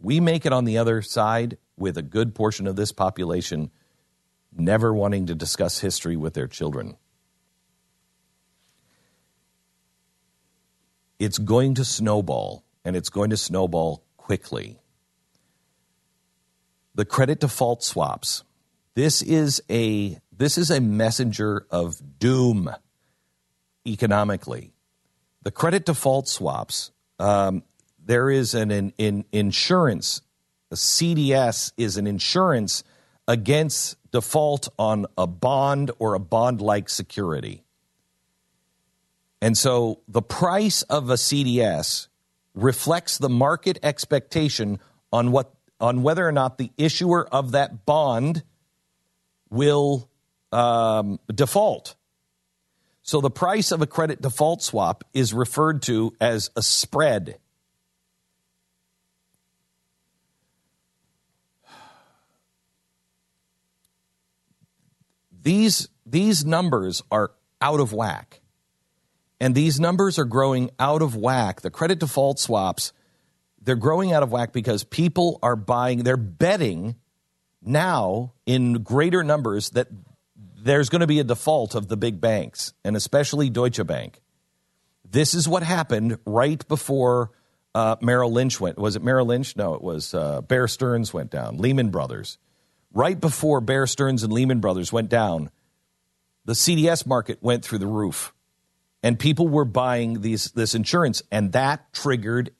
we make it on the other side with a good portion of this population never wanting to discuss history with their children. It's going to snowball, and it's going to snowball quickly. The credit default swaps. This is a this is a messenger of doom economically. The credit default swaps. Um, there is an, an, an insurance. A CDS is an insurance against default on a bond or a bond like security. And so the price of a CDS reflects the market expectation on what on whether or not the issuer of that bond will um, default. So the price of a credit default swap is referred to as a spread. These, these numbers are out of whack. And these numbers are growing out of whack. The credit default swaps, they're growing out of whack because people are buying, they're betting now in greater numbers that there's going to be a default of the big banks, and especially Deutsche Bank. This is what happened right before uh, Merrill Lynch went. Was it Merrill Lynch? No, it was uh, Bear Stearns went down. Lehman Brothers. Right before Bear Stearns and Lehman Brothers went down, the CDS market went through the roof, and people were buying these this insurance, and that triggered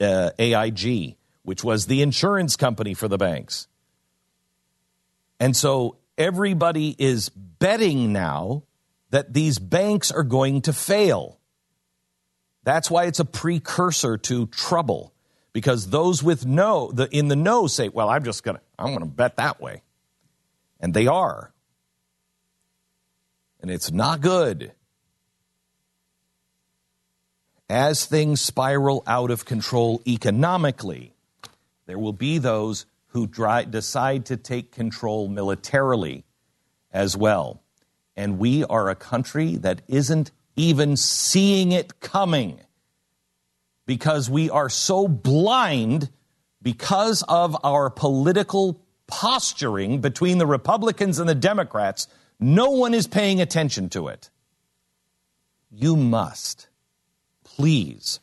uh, AIG, which was the insurance company for the banks. And so everybody is betting now that these banks are going to fail. That's why it's a precursor to trouble because those with no the in the know say, "Well, I'm just going to I'm going to bet that way." And they are. And it's not good. As things spiral out of control economically, there will be those who dry, decide to take control militarily as well. And we are a country that isn't even seeing it coming because we are so blind because of our political posturing between the Republicans and the Democrats. No one is paying attention to it. You must. Please.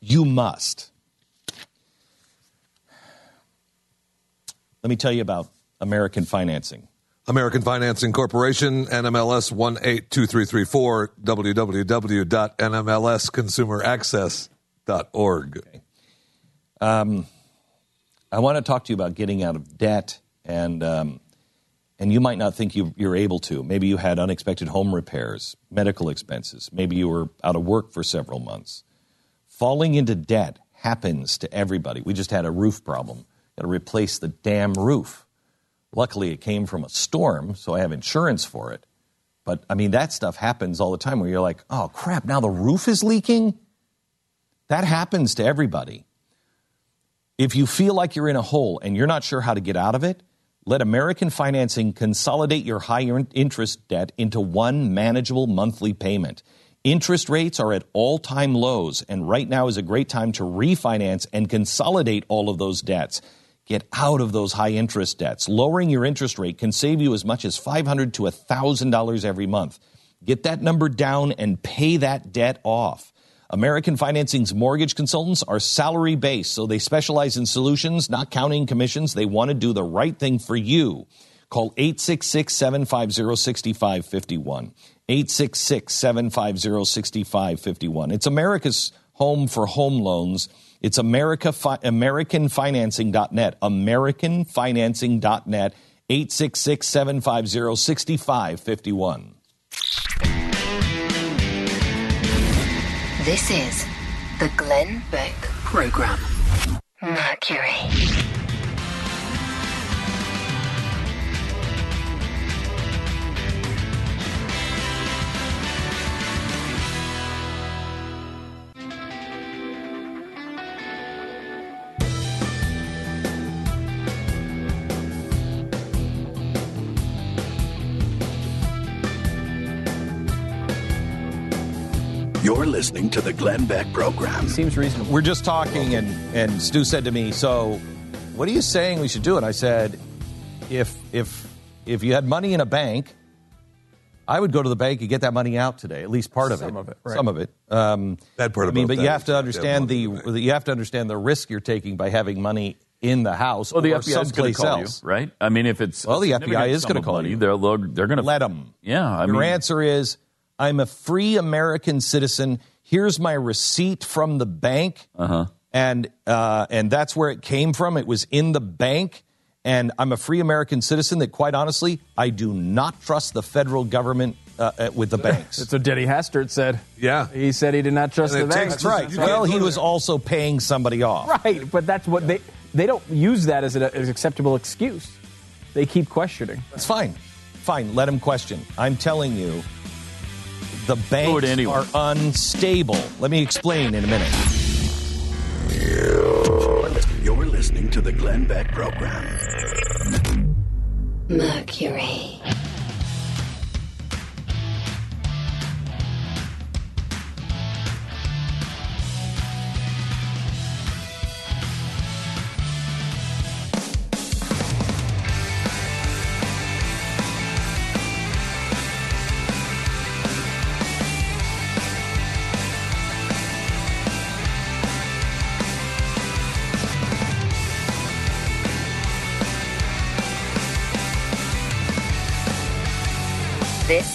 You must. Let me tell you about American financing. American Financing Corporation, NMLS 182334, www.nmlsconsumeraccess.org. Um, I want to talk to you about getting out of debt, and um, and you might not think you, you're able to. Maybe you had unexpected home repairs, medical expenses. Maybe you were out of work for several months. Falling into debt happens to everybody. We just had a roof problem. Got to replace the damn roof. Luckily, it came from a storm, so I have insurance for it. But I mean, that stuff happens all the time where you're like, oh crap, now the roof is leaking? That happens to everybody. If you feel like you're in a hole and you're not sure how to get out of it, let American Financing consolidate your high interest debt into one manageable monthly payment. Interest rates are at all time lows, and right now is a great time to refinance and consolidate all of those debts. Get out of those high interest debts. Lowering your interest rate can save you as much as $500 to $1,000 every month. Get that number down and pay that debt off. American Financing's mortgage consultants are salary based, so they specialize in solutions, not counting commissions. They want to do the right thing for you. Call 866 750 6551. 866 750 6551. It's America's home for home loans. It's America, AmericanFinancing.net. AmericanFinancing.net. 866 750 6551. This is the Glenn Beck Program. Mercury. You're listening to the Glenn Beck Program. Seems reasonable. We're just talking, and, and Stu said to me, So, what are you saying we should do? And I said, If, if, if you had money in a bank, I would go to the bank and get that money out today, at least part of Some it. of it, right. Some of it. Um, Bad part of it. I mean, but you have to understand the have money you have to understand the risk you're taking by having money in the house Well, the or FBI is going someplace to call else. you, right? I mean, if it's Well, the FBI is gonna call money, you. They're they're going to Let them. Yeah, I mean Your mean, answer is, I'm a free American citizen. Here's my receipt from the bank, uh-huh. and uh, and that's where it came from. It was in the bank, and I'm a free American citizen. That, quite honestly, I do not trust the federal government uh, uh, with the banks. That's what Denny Hastert said. Yeah. He said he did not trust And the banks. takes- right. Well, he was also paying somebody off. Right, but that's what they they don't use that as an as acceptable excuse. they keep questioning. It's fine. Fine. Let them question. I'm telling you, the banks anyway. are unstable. Let me explain in a minute. You're listening to the Glenn Beck Program. Mercury.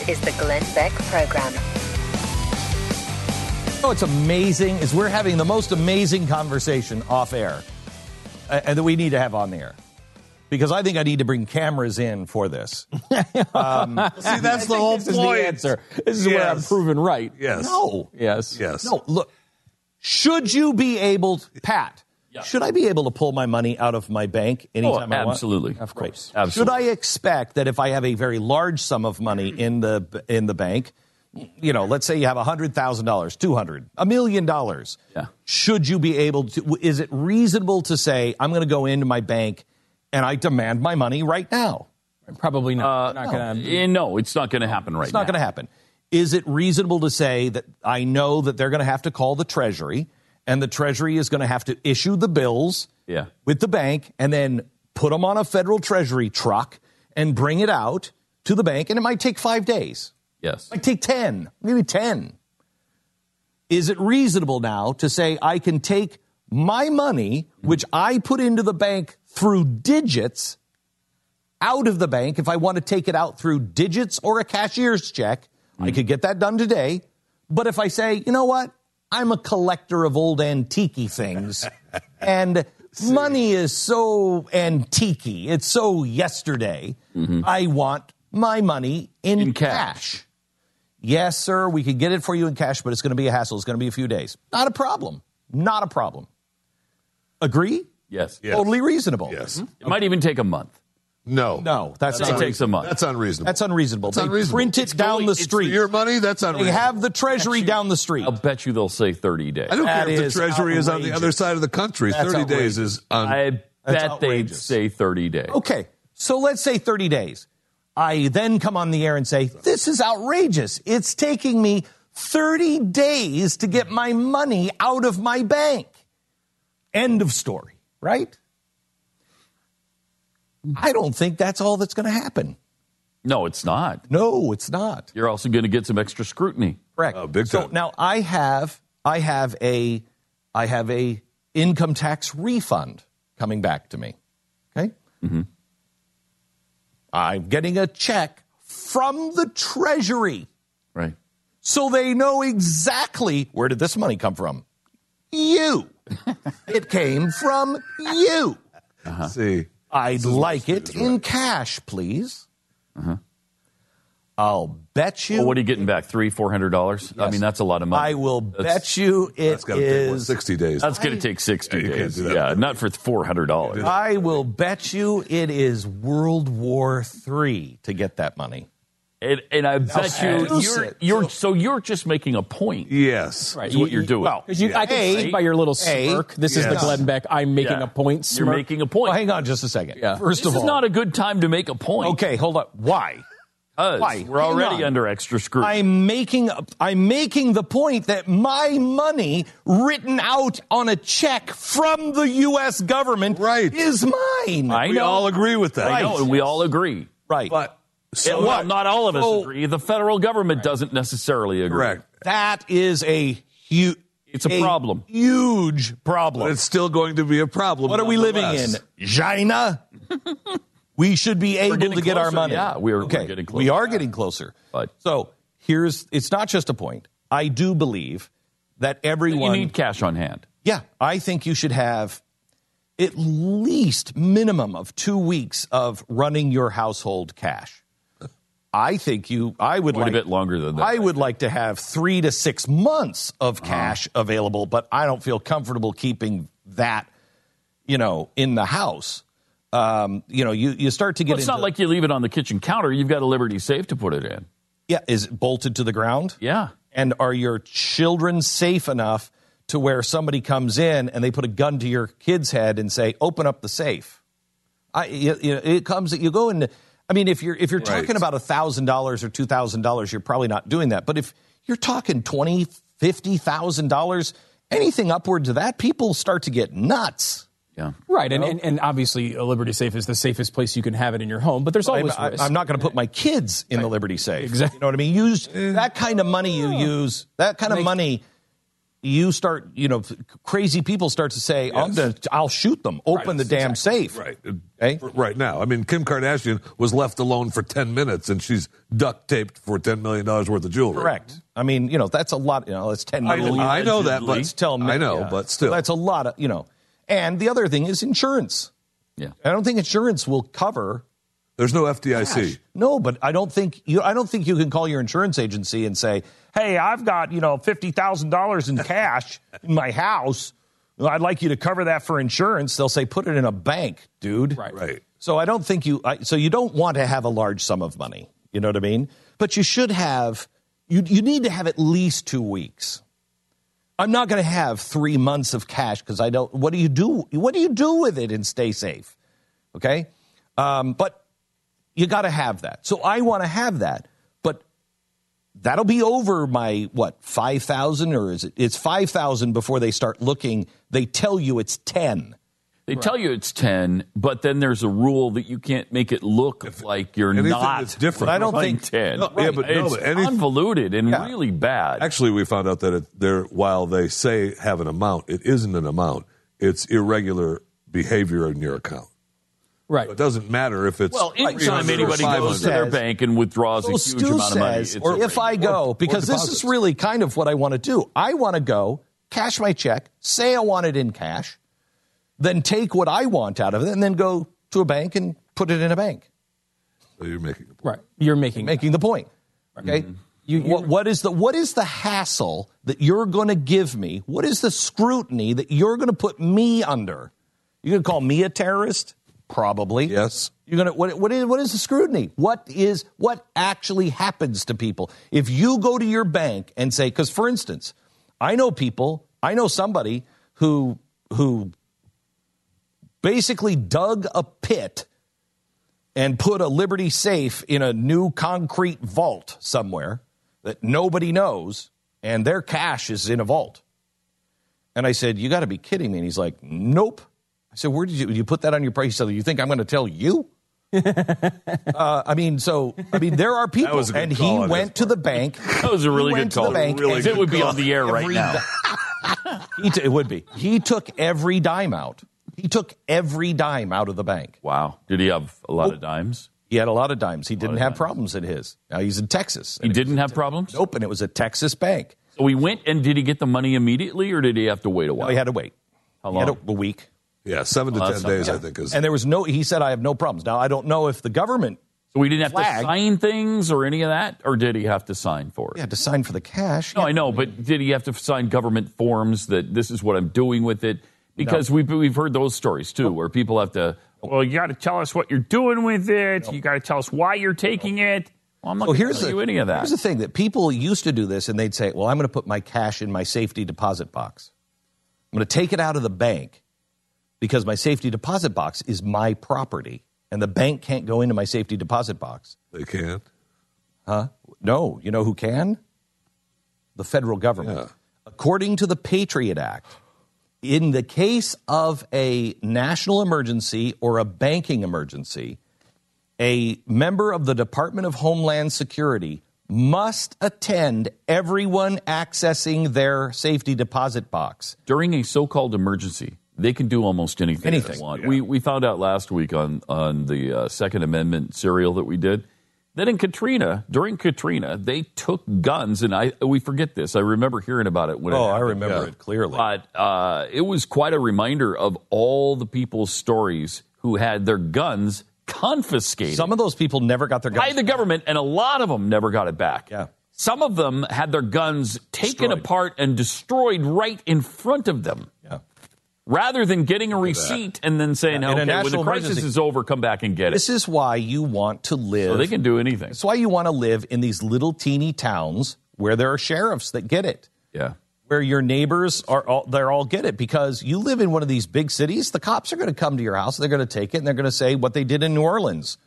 Is the Glenn Beck Program. Oh, it's amazing is we're having the most amazing conversation off air, uh, and that we need to have on the air. Because I think I need to bring cameras in for this. Um, See, that's the whole this is the answer. This is where I'm proven right. Yes. No. Yes. Yes. No, look. Should you be able, Pat? Should I be able to pull my money out of my bank anytime I want? Oh, absolutely. Of course. Absolutely. Should I expect that if I have a very large sum of money in the in the bank, you know, let's say you have hundred thousand dollars, two hundred, a million dollars. Yeah. Should you be able to? Is it reasonable to say I'm going to go into my bank and I demand my money right now? Probably not. not no. gonna. Eh, no, it's not going to happen right It's not going to happen. Is it reasonable to say that I know that they're going to have to call the Treasury and the Treasury is going to have to issue the bills Yeah. with the bank and then put them on a federal Treasury truck and bring it out to the bank? And it might take five days, Yes. it might take 10, maybe 10. Is it reasonable now to say I can take my money, which I put into the bank through digits, out of the bank if I want to take it out through digits or a cashier's check. I mm. could get that done today. But if I say, you know what? I'm a collector of old antique things and money is so antique it's so yesterday. Mm-hmm. I want my money in, cash. Yes, sir, we could get it for you in cash, but it's going to be a hassle. It's going to be a few days. Not a problem. Not a problem. Agree? Yes. Totally reasonable. Yes. Mm-hmm. It might even take a month. No. No, that's It not takes a month. That's unreasonable. That's unreasonable. That's they unreasonable. print it It's down going- the street. your money. That's unreasonable. They unreasonable. have the treasury down the street. I'll bet you they'll say 30 days. I don't That care if the treasury is on the other side of the country. That's 30 days is un- I That's bet they'd say 30 days. Okay, so let's say 30 days. I then come on the air and say, This is outrageous. It's taking me 30 days to get my money out of my bank. End of story, right? I don't think that's all that's going to happen. No, it's not. No, it's not. You're also going to get some extra scrutiny. Correct. Oh, big so time. now I have I have a I have a income tax refund coming back to me. Okay. Mm-hmm. I'm getting a check from the Treasury, Right. so they know exactly where did this money come from. You. it came from you. See. I'd like it in cash, please. I'll bet you. Uh-huh. Well, what are you getting back? Three, four hundred dollars? I mean, that's a lot of money. I will That's- bet you it That's got to take what, is- 60 days. That's going to take sixty Yeah, days. do that. Yeah, not for four hundred dollars. I will bet you it is World War Three to get that money. And, and I bet you seduce you're, you're so you're just making a point. Yes. Is what you're doing. well, Because you, I can A, see by your little A, smirk. This is the yes. Glenn Beck. I'm making Yeah. a point. You're making a point. Well, hang on just a second. Yeah. First this of is all, not a good time to make a point. okay, hold on. Why? 'Cause Why? We're already under extra scrutiny. I'm making I'm making the point that my money written out on a check from the U.S. government Right. is mine. I we know. all agree with that. I know, and we all agree. right. But So, so well, not all of us So- agree. The federal government doesn't necessarily agree. correct. that is a huge. It's a problem. Huge problem. But it's still going to be a problem. What are we living in? China? we should be able to get our money. Yeah, we're- we're okay. getting We closer. are getting closer. But- so here's it's not just a point. I do believe that everyone. You everyone need cash on hand. Yeah, I think you should have at least minimum of 2 weeks of running your household cash. I think you I would Quite like a bit longer than that. I would like to have 3 to 6 months of cash available, but I don't feel comfortable keeping that you know, in the house. um, you know, you, you start to get Well, it's into not like you leave it on the kitchen counter. You've got a Liberty safe to put it in. yeah, is it bolted to the ground? Yeah. And are your children safe enough to where somebody comes in and they put a gun to your kid's head and say, "Open up the safe"? I, you, you know, it comes. You go into. I mean, if you're if you're Right. talking about a thousand dollars or two thousand dollars, you're probably not doing that. But if you're talking twenty, fifty thousand dollars, anything upward to that, people start to get nuts. Yeah. Right, and, and, and obviously a Liberty Safe is the safest place you can have it in your home, but there's I'm, always I- risk. I'm not going to put my kids in the Liberty Safe. Exactly. You know what I mean? Use eh. that kind of money you use, that kind of money you start, you know, crazy people start to say, I'm gonna, I'll shoot them. Open the damn safe. Right. Right now. I mean, Kim Kardashian was left alone for 10 minutes and she's duct taped for $10 million worth of jewelry. Correct. I mean, you know, that's a lot. You know, that's ten I million. know- I know that, but- Let's tell me. I know, but still. that's a lot of you know. And the other thing is insurance. Yeah, I don't think insurance will cover. There's no FDIC. Cash. No, but I don't think you. I don't think you can call your insurance agency and say, "Hey, I've got you know fifty thousand dollars in cash in my house. I'd like you to cover that for insurance." They'll say, "Put it in a bank, dude." Right. Right. So I don't think you. I, so you don't want to have a large sum of money. You know what I mean? But you should have. You you need to have at least two weeks. I'm not going to have three months of cash because I don't. What do you do? What do you do with it and stay safe? Okay, um, but you got to have that. So I want to have that, but that'll be over my what five thousand or is it? It's five thousand before they start looking. They tell you it's ten. They tell you it's 10, but then there's a rule that you can't make it look like you're not. that's different. But I don't think- 10. No, yeah, but no, it's but any- convoluted and Yeah. really bad. Actually, we found out that it, there, while they say have an amount, it isn't an amount. It's irregular behavior in your account. Right. So it doesn't matter if it's Well, anytime 300 or anybody goes to their bank and withdraws a So huge Stu amount of money, says, it's or a if I go, because this is really kind of what I want to do. I want to go, cash my check, say I want it in cash, then take what I want out of it, and then go to a bank and put it in a bank. So you're making Right. You're making Making the point. Okay. Mm-hmm. You- what, what is the what is the hassle that you're going to give me? What is the scrutiny that you're going to put me under? You're going to call me a terrorist? Probably. Yes. You're gonna what what is what is the scrutiny? What is what actually happens to people if you go to your bank and say because for instance, I know people, I know somebody who who basically dug a pit and put a Liberty safe in a new concrete vault somewhere that nobody knows, and their cash is in a vault. And I said, "You got to be kidding me!" And he's like, "Nope." I said, "Where did you you put that on your price?" He said, "You think I'm going to tell you?" uh, I mean, so I mean, there are people, was a good and he went to the bank. That was a really he good went to call. the bank. Really it would be call. on the air right every now. di- he t- it would be. He took every dime out. He took every dime out of the bank. Wow. Did he have a lot of dimes? He had a lot of dimes. He didn't have dimes. problems in his. Now he's in Texas. He didn't have problems? Nope, and it was a Texas bank. So he went and did he get the money immediately or did he have to wait a while? No, he had to wait. How He had long? a, a week. Yeah, seven to Well, ten days, bad. I think, is. And there was no, he said, I have no problems. Now, I don't know if the government So he didn't have to sign things or any of that? Or did he have to sign for it? had to sign for the cash. No, I know, but did he have to sign government forms that this is what I'm doing with it? Because we've, we've heard those stories too, where people have to, oh, well, you got to tell us what you're doing with it. You got to tell us why you're taking it. Well, I'm not Well, going to here's tell the, you any of that. here's the thing that people used to do this and they'd say, well, I'm going to put my cash in my safety deposit box. I'm going to take it out of the bank because my safety deposit box is my property and the bank can't go into my safety deposit box. They can't. Huh? No. You know who can? The federal government. Yeah. According to the Patriot Act, in the case of a national emergency or a banking emergency, a member of the Department of Homeland Security must attend everyone accessing their safety deposit box. During a so called emergency, they can do almost anything, Anything, they want. We, we found out last week on, on the uh, Second Amendment serial that we did that in Katrina, during Katrina, they took guns, and I we forget this. I remember hearing about it when it Oh, I happened. remember it clearly. But uh, it was quite a reminder of all the people's stories who had their guns confiscated Some of those people never got their guns by the government, and a lot of them never got it back. Yeah. Some of them had their guns taken Destroyed. apart and destroyed right in front of them. Yeah. rather than getting a receipt and then saying, In a okay, when the crisis emergency- is over, come back and get it. This is why you want to live. So they can do anything. That's why you want to live in these little teeny towns where there are sheriffs that get it. Yeah. Where your neighbors are all they're all get it because you live in one of these big cities, the cops are going to come to your house, they're going to take it and they're going to say what they did in New Orleans.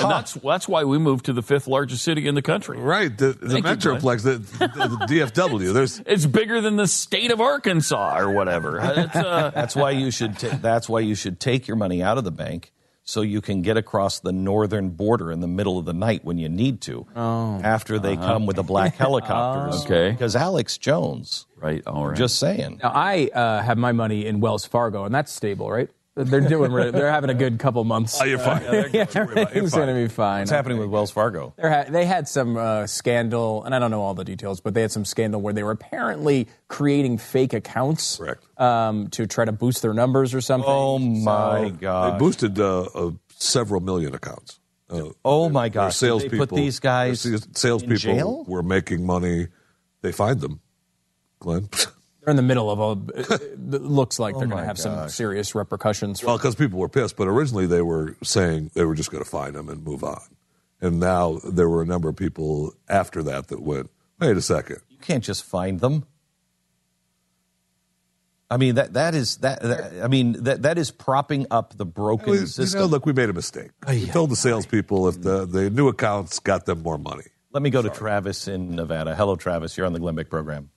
And that's that's why we moved to the fifth largest city in the country. Right, the, the Thank you, Metroplex, the, the, the DFW. There's It's bigger than the state of Arkansas or whatever. Uh, that's why you should ta- that's why you should take your money out of the bank so you can get across the northern border in the middle of the night when you need to. Oh, After they Uh-huh. come with the black helicopters. Okay. Because Alex Jones. Right. All right. Just saying. Now, I uh, have my money in Wells Fargo, and that's stable, right? They're doing. really- They're having a good couple months. Oh, you're fine. Uh, yeah, everything's going to be fine. What's happening with Wells Fargo? They're ha- they had some uh, scandal, and I don't know all the details, but they had some scandal where they were apparently creating fake accounts um, to try to boost their numbers or something. Oh my they god. They boosted uh, uh, several million accounts. Uh, Oh my their gosh. They salespeople. put these guys their salespeople in jail? were making money. They find them, Glenn. They're in the middle of a. It looks like oh they're going to have some serious repercussions. Well, because people were pissed, but originally they were saying they were just going to find them and move on. And now there were a number of people after that that went, wait a second. You can't just find them. I mean that that is that, that- I mean that that is propping up the broken You system. know, look, we made a mistake. We told the salespeople if the, the new accounts got them more money. Let me go to Travis in Nevada. Hello, Travis. You're on the Glenn Beck program.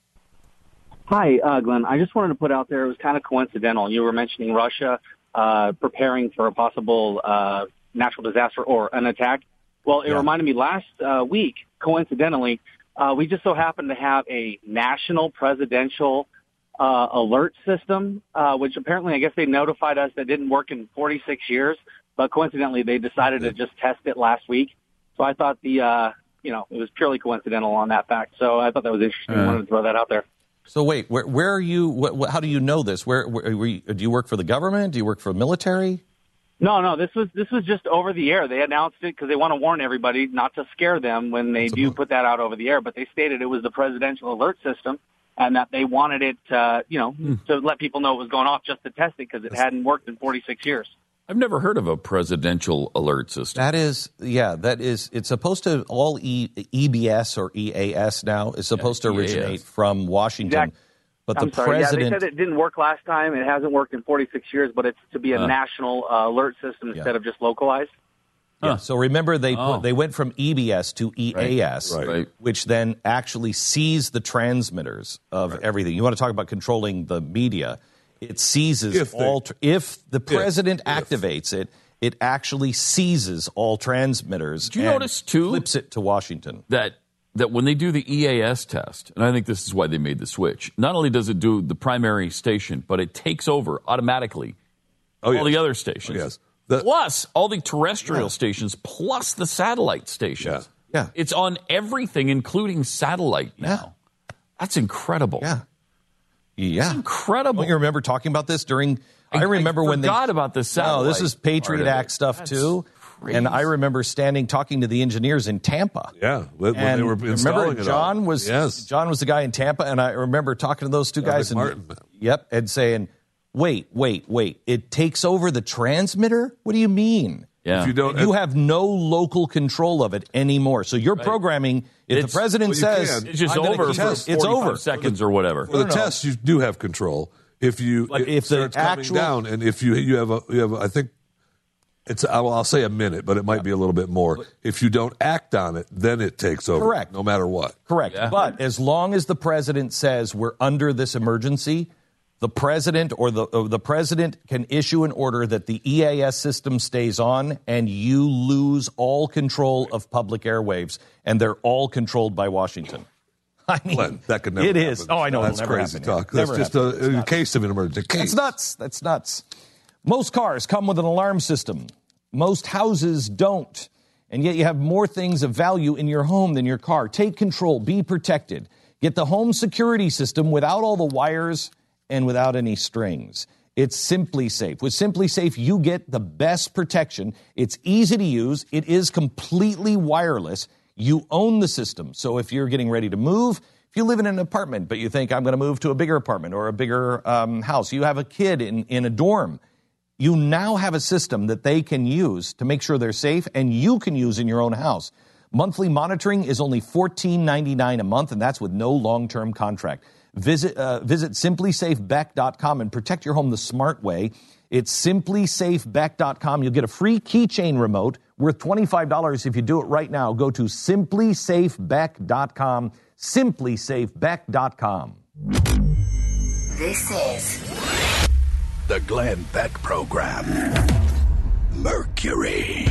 Hi, uh, Glenn. I just wanted to put out there, it was kind of coincidental. You were mentioning Russia uh, preparing for a possible uh, natural disaster or an attack. Well, it reminded me last uh, week, coincidentally, uh, we just so happened to have a national presidential uh, alert system, uh, which apparently I guess they notified us that didn't work in 46 years, but coincidentally they decided to just test it last week. So I thought the, uh, you know, it was purely coincidental on that fact. So I thought that was interesting. I Uh. wanted to throw that out there. So wait, where where are you? What, how do you know this? Where, where you, do you work for the government? Do you work for the military? No, no, this was this was just over the air. They announced it because they want to warn everybody not to scare them when they do put that out over the air. But they stated it was the presidential alert system, and that they wanted it, uh, you know, to let people know it was going off, just to test it because it hadn't worked in 46 years. I've never heard of a presidential alert system. That is, yeah, that is. It's supposed to all e, EBS or EAS now is supposed to EAS. originate from Washington, Exact- but the I'm sorry. president. Yeah, they said it didn't work last time. It hasn't worked in 46 years, but it's to be a Uh. national uh, alert system instead of just localized. Yeah. So remember, they Oh. put, they went from EBS to EAS, Right. Right. which then actually sees the transmitters of everything. You want to talk about controlling the media? It seizes If they- all. Tr- if the If- president activates it, it actually seizes all transmitters. Do you and notice, too, Flips it to Washington. that that when they do the EAS test, and I think this is why they made the switch. Not only does it do the primary station, but it takes over automatically oh, all the other oh, stations. yes. plus all the terrestrial stations, plus the satellite stations. Yeah. It's on everything, including satellite now. That's incredible. Yeah. Yeah. incredible. Don't you remember talking about this during? I, I- I remember when they forgot about this No, this is Patriot. Act stuff That's too. And I remember standing talking to the engineers in Tampa. Yeah, when, when and they were installing remember it John all. was yes. John was the guy in Tampa, and I remember talking to those two Yeah, guys. Rick And, Martin. Yep, and saying, "Wait, wait, wait! It takes over the transmitter. What do you mean? Yeah. If you don't- you have no local control of it anymore. So your programming, if It's- the president well, says can. It's just I'm over keep for it's over. seconds or whatever. For the test, you do have control. If you But it if the starts coming actual- down, and if you you have a you have a, I think it's I'll, I'll say a minute, but it might be a little bit more. If you don't act on it, then it takes over. Correct. No matter what. Correct. But as long as the president says we're under this emergency, the president or the or the president can issue an order that the EAS system stays on and you lose all control of public airwaves and they're all controlled by Washington. I mean, that could never. It is. happen. Oh, I know. That's never crazy happen. talk. That's just a, a case of an emergency case. That's nuts. That's nuts. Most cars come with an alarm system. Most houses don't. And yet you have more things of value in your home than your car. Take control. Be protected. Get the home security system without all the wires and without any strings. It's SimpliSafe. With SimpliSafe, you get the best protection. It's easy to use. It is completely wireless. You own the system. So if you're getting ready to move, If you live in an apartment, but you think I'm going to move to a bigger apartment or a bigger um, house, you have a kid in, in a dorm, you now have a system that they can use to make sure they're safe and you can use in your own house. Monthly monitoring is only $14.99 a month, and that's with no long term contract. Visit, uh, visit simplisafebeck.com and protect your home the smart way. It's simplisafebeck.com. You'll get a free keychain remote worth $25 if you do it right now. Go to simplisafebeck.com. Simplisafebeck.com. This is The Glenn Beck Program. Mercury.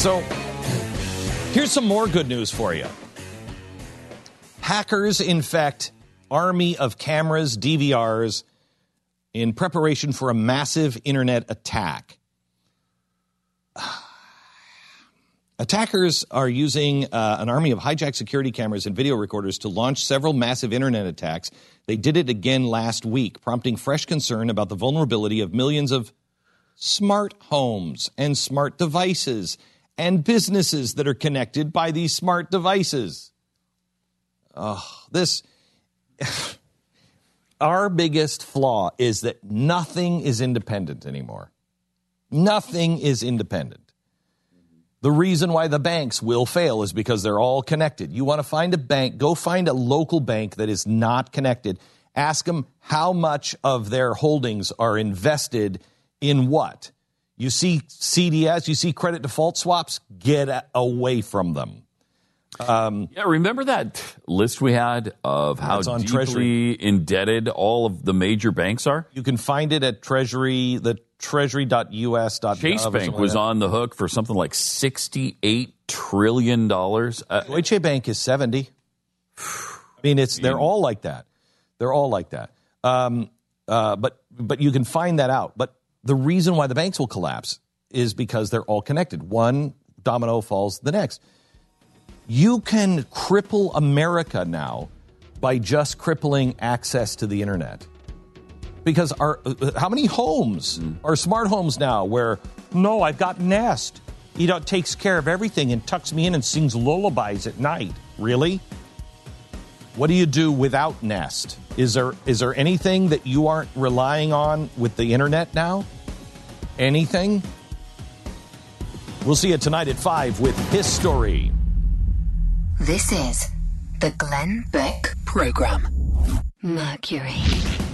So, here's some more good news for you. Hackers infect army of cameras, DVRs, in preparation for a massive internet attack. Attackers are using uh, an army of hijacked security cameras and video recorders to launch several massive internet attacks. They did it again last week, prompting fresh concern about the vulnerability of millions of smart homes and smart devices and businesses that are connected by these smart devices. Oh, this. Our biggest flaw is that nothing is independent anymore. Nothing is independent. The reason why the banks will fail is because they're all connected. You want to find a bank, go find a local bank that is not connected. Ask them how much of their holdings are invested in what. You see CDS, you see credit default swaps, get away from them. Um, Yeah, remember that list we had of how deeply Treasury. indebted all of the major banks are? you can find it at Treasury, the treasury.us.gov. Chase Bank was like on the hook for something like $68 trillion. Uh. Deutsche Bank is 70. I mean, it's they're all like that. They're all like that. Um, uh, but but you can find that out. But the reason why the banks will collapse is because they're all connected. One domino falls the next. You can cripple America now by just crippling access to the internet. Because our uh, how many homes are smart homes now where no, I've got Nest. You know, it takes care of everything and tucks me in and sings lullabies at night. Really? What do you do without Nest? Is there is there anything that you aren't relying on with the internet now? Anything? We'll see you tonight at 5 with History. This is the Glenn Beck program. Mercury.